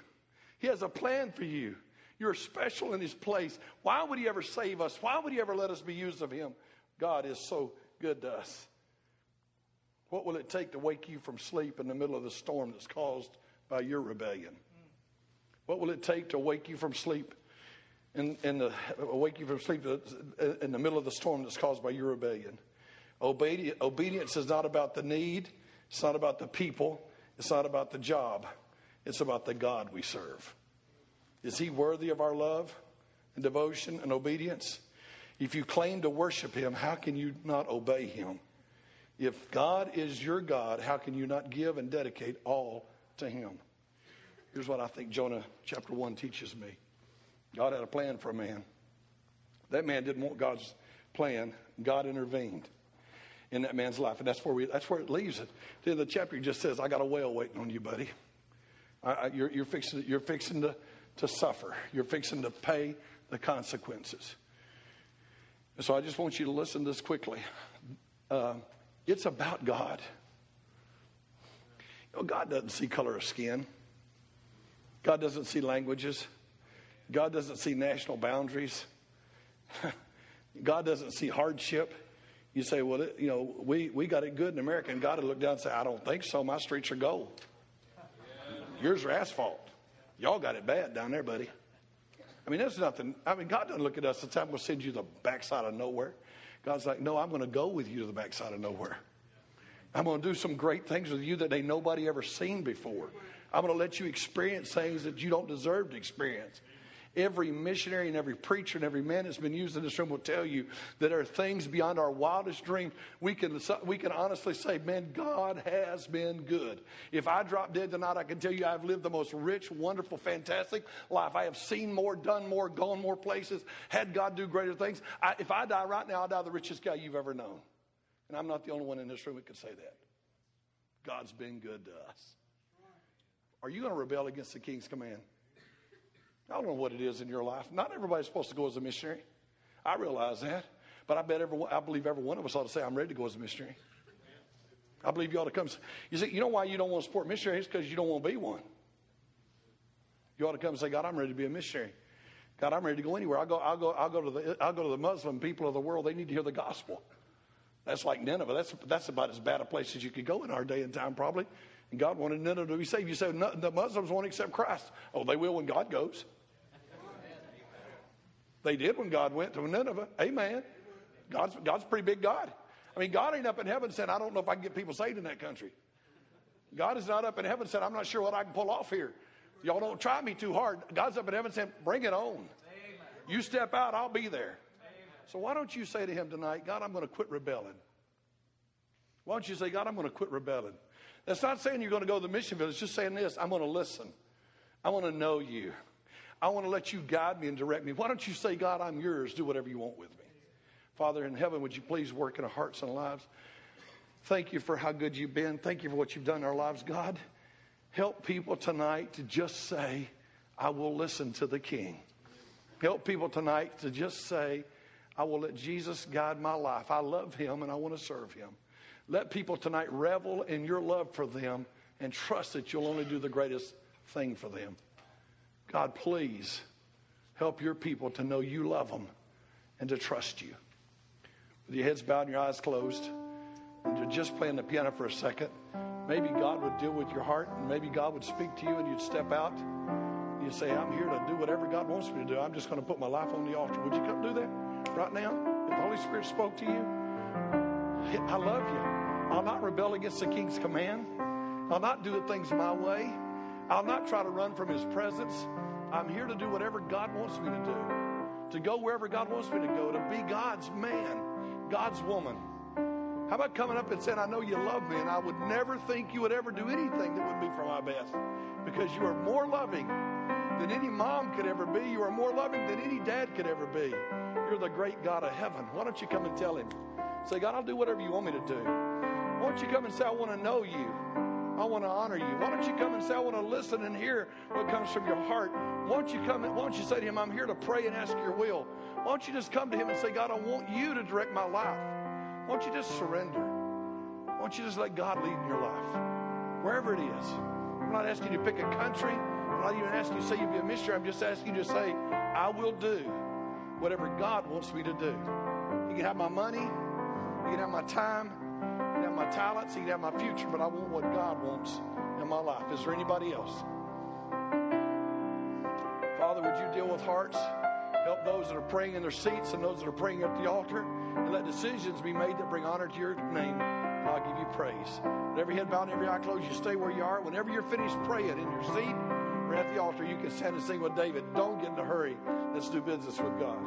He has a plan for you. You're special in His place. Why would He ever save us? Why would He ever let us be used of Him? God is so good to us. What will it take to wake you from sleep in the middle of the storm that's caused by your rebellion? What will it take to wake you from sleep in, in the wake you from sleep in the middle of the storm that's caused by your rebellion. Obedi- obedience is not about the need, it's not about the people, it's not about the job, it's about the God we serve. Is He worthy of our love and devotion and obedience? If you claim to worship Him, how can you not obey Him? If God is your God, how can you not give and dedicate all to Him? Here's what I think Jonah chapter 1 teaches me. God had a plan for a man. That man didn't want God's plan. God intervened in that man's life, and that's where we that's where it leaves it. The, end of the chapter just says, "I got a whale waiting on you, buddy. I, I, you're, you're fixing you're fixing to to suffer. You're fixing to pay the consequences." And so I just want you to listen to this quickly. Uh, it's about God. You know, God doesn't see color of skin. God doesn't see languages. God doesn't see national boundaries. God doesn't see hardship. You say, well, it, you know, we, we got it good in America, and God would look down and say, I don't think so. My streets are gold. Yours are asphalt. Y'all got it bad down there, buddy. I mean, there's nothing. I mean, God doesn't look at us and say, I'm going to send you the backside of nowhere. God's like, no, I'm going to go with you to the backside of nowhere. I'm going to do some great things with you that ain't nobody ever seen before. I'm going to let you experience things that you don't deserve to experience. Every missionary and every preacher and every man that's been used in this room will tell you that there are things beyond our wildest dreams. We can, we can honestly say, man, God has been good. If I drop dead tonight, I can tell you I've lived the most rich, wonderful, fantastic life. I have seen more, done more, gone more places, had God do greater things. I, if I die right now, I'll die the richest guy you've ever known. And I'm not the only one in this room that could say that. God's been good to us. Are you going to rebel against the king's command? I don't know what it is in your life. Not everybody's supposed to go as a missionary. I realize that. But I bet every, I believe every one of us ought to say, I'm ready to go as a missionary. I believe you ought to come. You see, you know why you don't want to support missionaries? Because you don't want to be one. You ought to come and say, God, I'm ready to be a missionary. God, I'm ready to go anywhere. I'll go, I'll go, I'll go to the, I'll go to the Muslim people of the world. They need to hear the gospel. That's like Nineveh. That's, that's about as bad a place as you could go in our day and time, probably. And God wanted Nineveh to be saved. You said the Muslims won't accept Christ. Oh, they will when God goes. They did when God went to Nineveh. Amen. God's, God's a pretty big God. I mean, God ain't up in heaven saying, I don't know if I can get people saved in that country. God is not up in heaven saying, I'm not sure what I can pull off here. Y'all don't try me too hard. God's up in heaven saying, bring it on. You step out, I'll be there. So why don't you say to him tonight, God, I'm going to quit rebelling. Why don't you say, God, I'm going to quit rebelling? That's not saying you're going to go to the mission field. It's just saying this I'm going to listen. I want to know you. I want to let you guide me and direct me. Why don't you say, God, I'm yours. Do whatever you want with me. Father in heaven, would you please work in our hearts and lives? Thank you for how good you've been. Thank you for what you've done in our lives. God, help people tonight to just say, I will listen to the King. Help people tonight to just say, I will let Jesus guide my life. I love him and I want to serve him. Let people tonight revel in your love for them and trust that you'll only do the greatest thing for them. God, please help your people to know you love them and to trust you. With your heads bowed and your eyes closed, and you're just playing the piano for a second, maybe God would deal with your heart, and maybe God would speak to you, and you'd step out. And You'd say, I'm here to do whatever God wants me to do. I'm just going to put my life on the altar. Would you come do that right now? If the Holy Spirit spoke to you, I love you. I'll not rebel against the king's command. I'll not do the things my way. I'll not try to run from his presence. I'm here to do whatever God wants me to do, to go wherever God wants me to go, to be God's man, God's woman. How about coming up and saying, I know you love me, and I would never think you would ever do anything that would be for my best because you are more loving than any mom could ever be. You are more loving than any dad could ever be. You're the great God of heaven. Why don't you come and tell him? Say, God, I'll do whatever you want me to do. Why don't you come and say, I want to know you? I want to honor you. Why don't you come and say, I want to listen and hear what comes from your heart? Why don't you come and why don't you say to him, I'm here to pray and ask your will? Why don't you just come to him and say, God, I want you to direct my life? Why don't you just surrender? Why don't you just let God lead in your life? Wherever it is. I'm not asking you to pick a country. I'm not even asking you to say you'd be a missionary. I'm just asking you to say, I will do whatever God wants me to do. You can have my money. You can have my time you have my talents, he can have my future, but I want what God wants in my life. Is there anybody else? Father, would you deal with hearts? Help those that are praying in their seats and those that are praying at the altar, and let decisions be made that bring honor to your name. And I'll give you praise. With every head bowed and every eye closed, you stay where you are. Whenever you're finished praying in your seat or at the altar, you can stand and sing with David. Don't get in a hurry. Let's do business with God.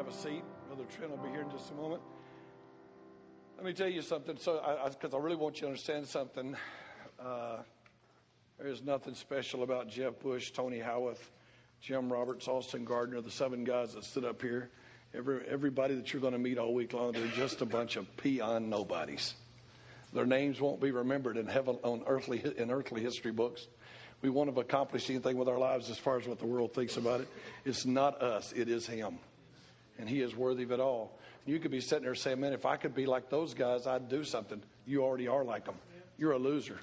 Have a seat. Brother Trent will be here in just a moment. Let me tell you something, so because I, I, really want you to understand something. Uh, there is nothing special about Jeff Bush, Tony Howarth, Jim Roberts, Austin Gardner, the seven guys that stood up here. Every, everybody that you're going to meet all week long, they're just a bunch of peon nobodies. Their names won't be remembered in heaven on earthly in earthly history books. We won't have accomplished anything with our lives as far as what the world thinks about it. It's not us; it is Him, and He is worthy of it all. You could be sitting there saying, "Man, if I could be like those guys, I'd do something." You already are like them. You're a loser.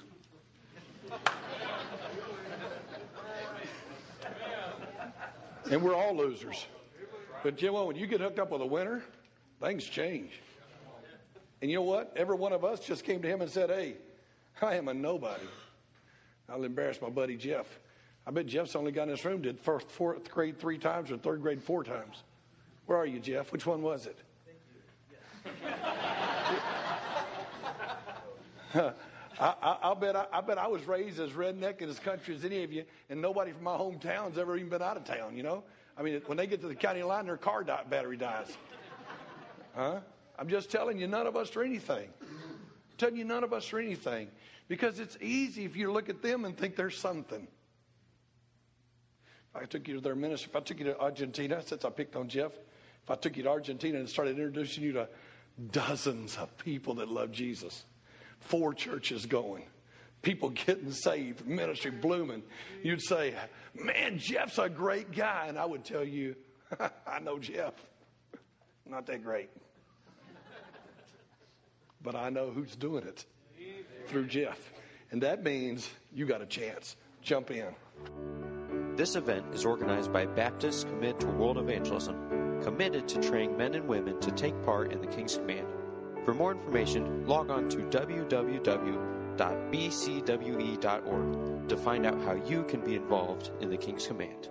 and we're all losers. But you Jim, when you get hooked up with a winner, things change. And you know what? Every one of us just came to him and said, Hey, I am a nobody. I'll embarrass my buddy Jeff. I bet Jeff's only guy in this room did first, fourth grade three times or third grade four times. Where are you, Jeff? Which one was it? I, I, I, bet I, I, bet I was raised as redneck in this country as any of you, and nobody from my hometown's ever even been out of town. You know, I mean, when they get to the county line, their car die, battery dies. Huh? I'm just telling you, none of us are anything. I'm telling you, none of us are anything. Because it's easy if you look at them and think they're something. If I took you to their ministry, if I took you to Argentina, since I picked on Jeff, if I took you to Argentina and started introducing you to dozens of people that love Jesus, four churches going, people getting saved, ministry blooming, you'd say, Man, Jeff's a great guy. And I would tell you, I know Jeff. Not that great. But I know who's doing it through Jeff. And that means you got a chance. Jump in. This event is organized by Baptists Commit to World Evangelism, committed to training men and women to take part in the King's Command. For more information, log on to www.bcwe.org to find out how you can be involved in the King's Command.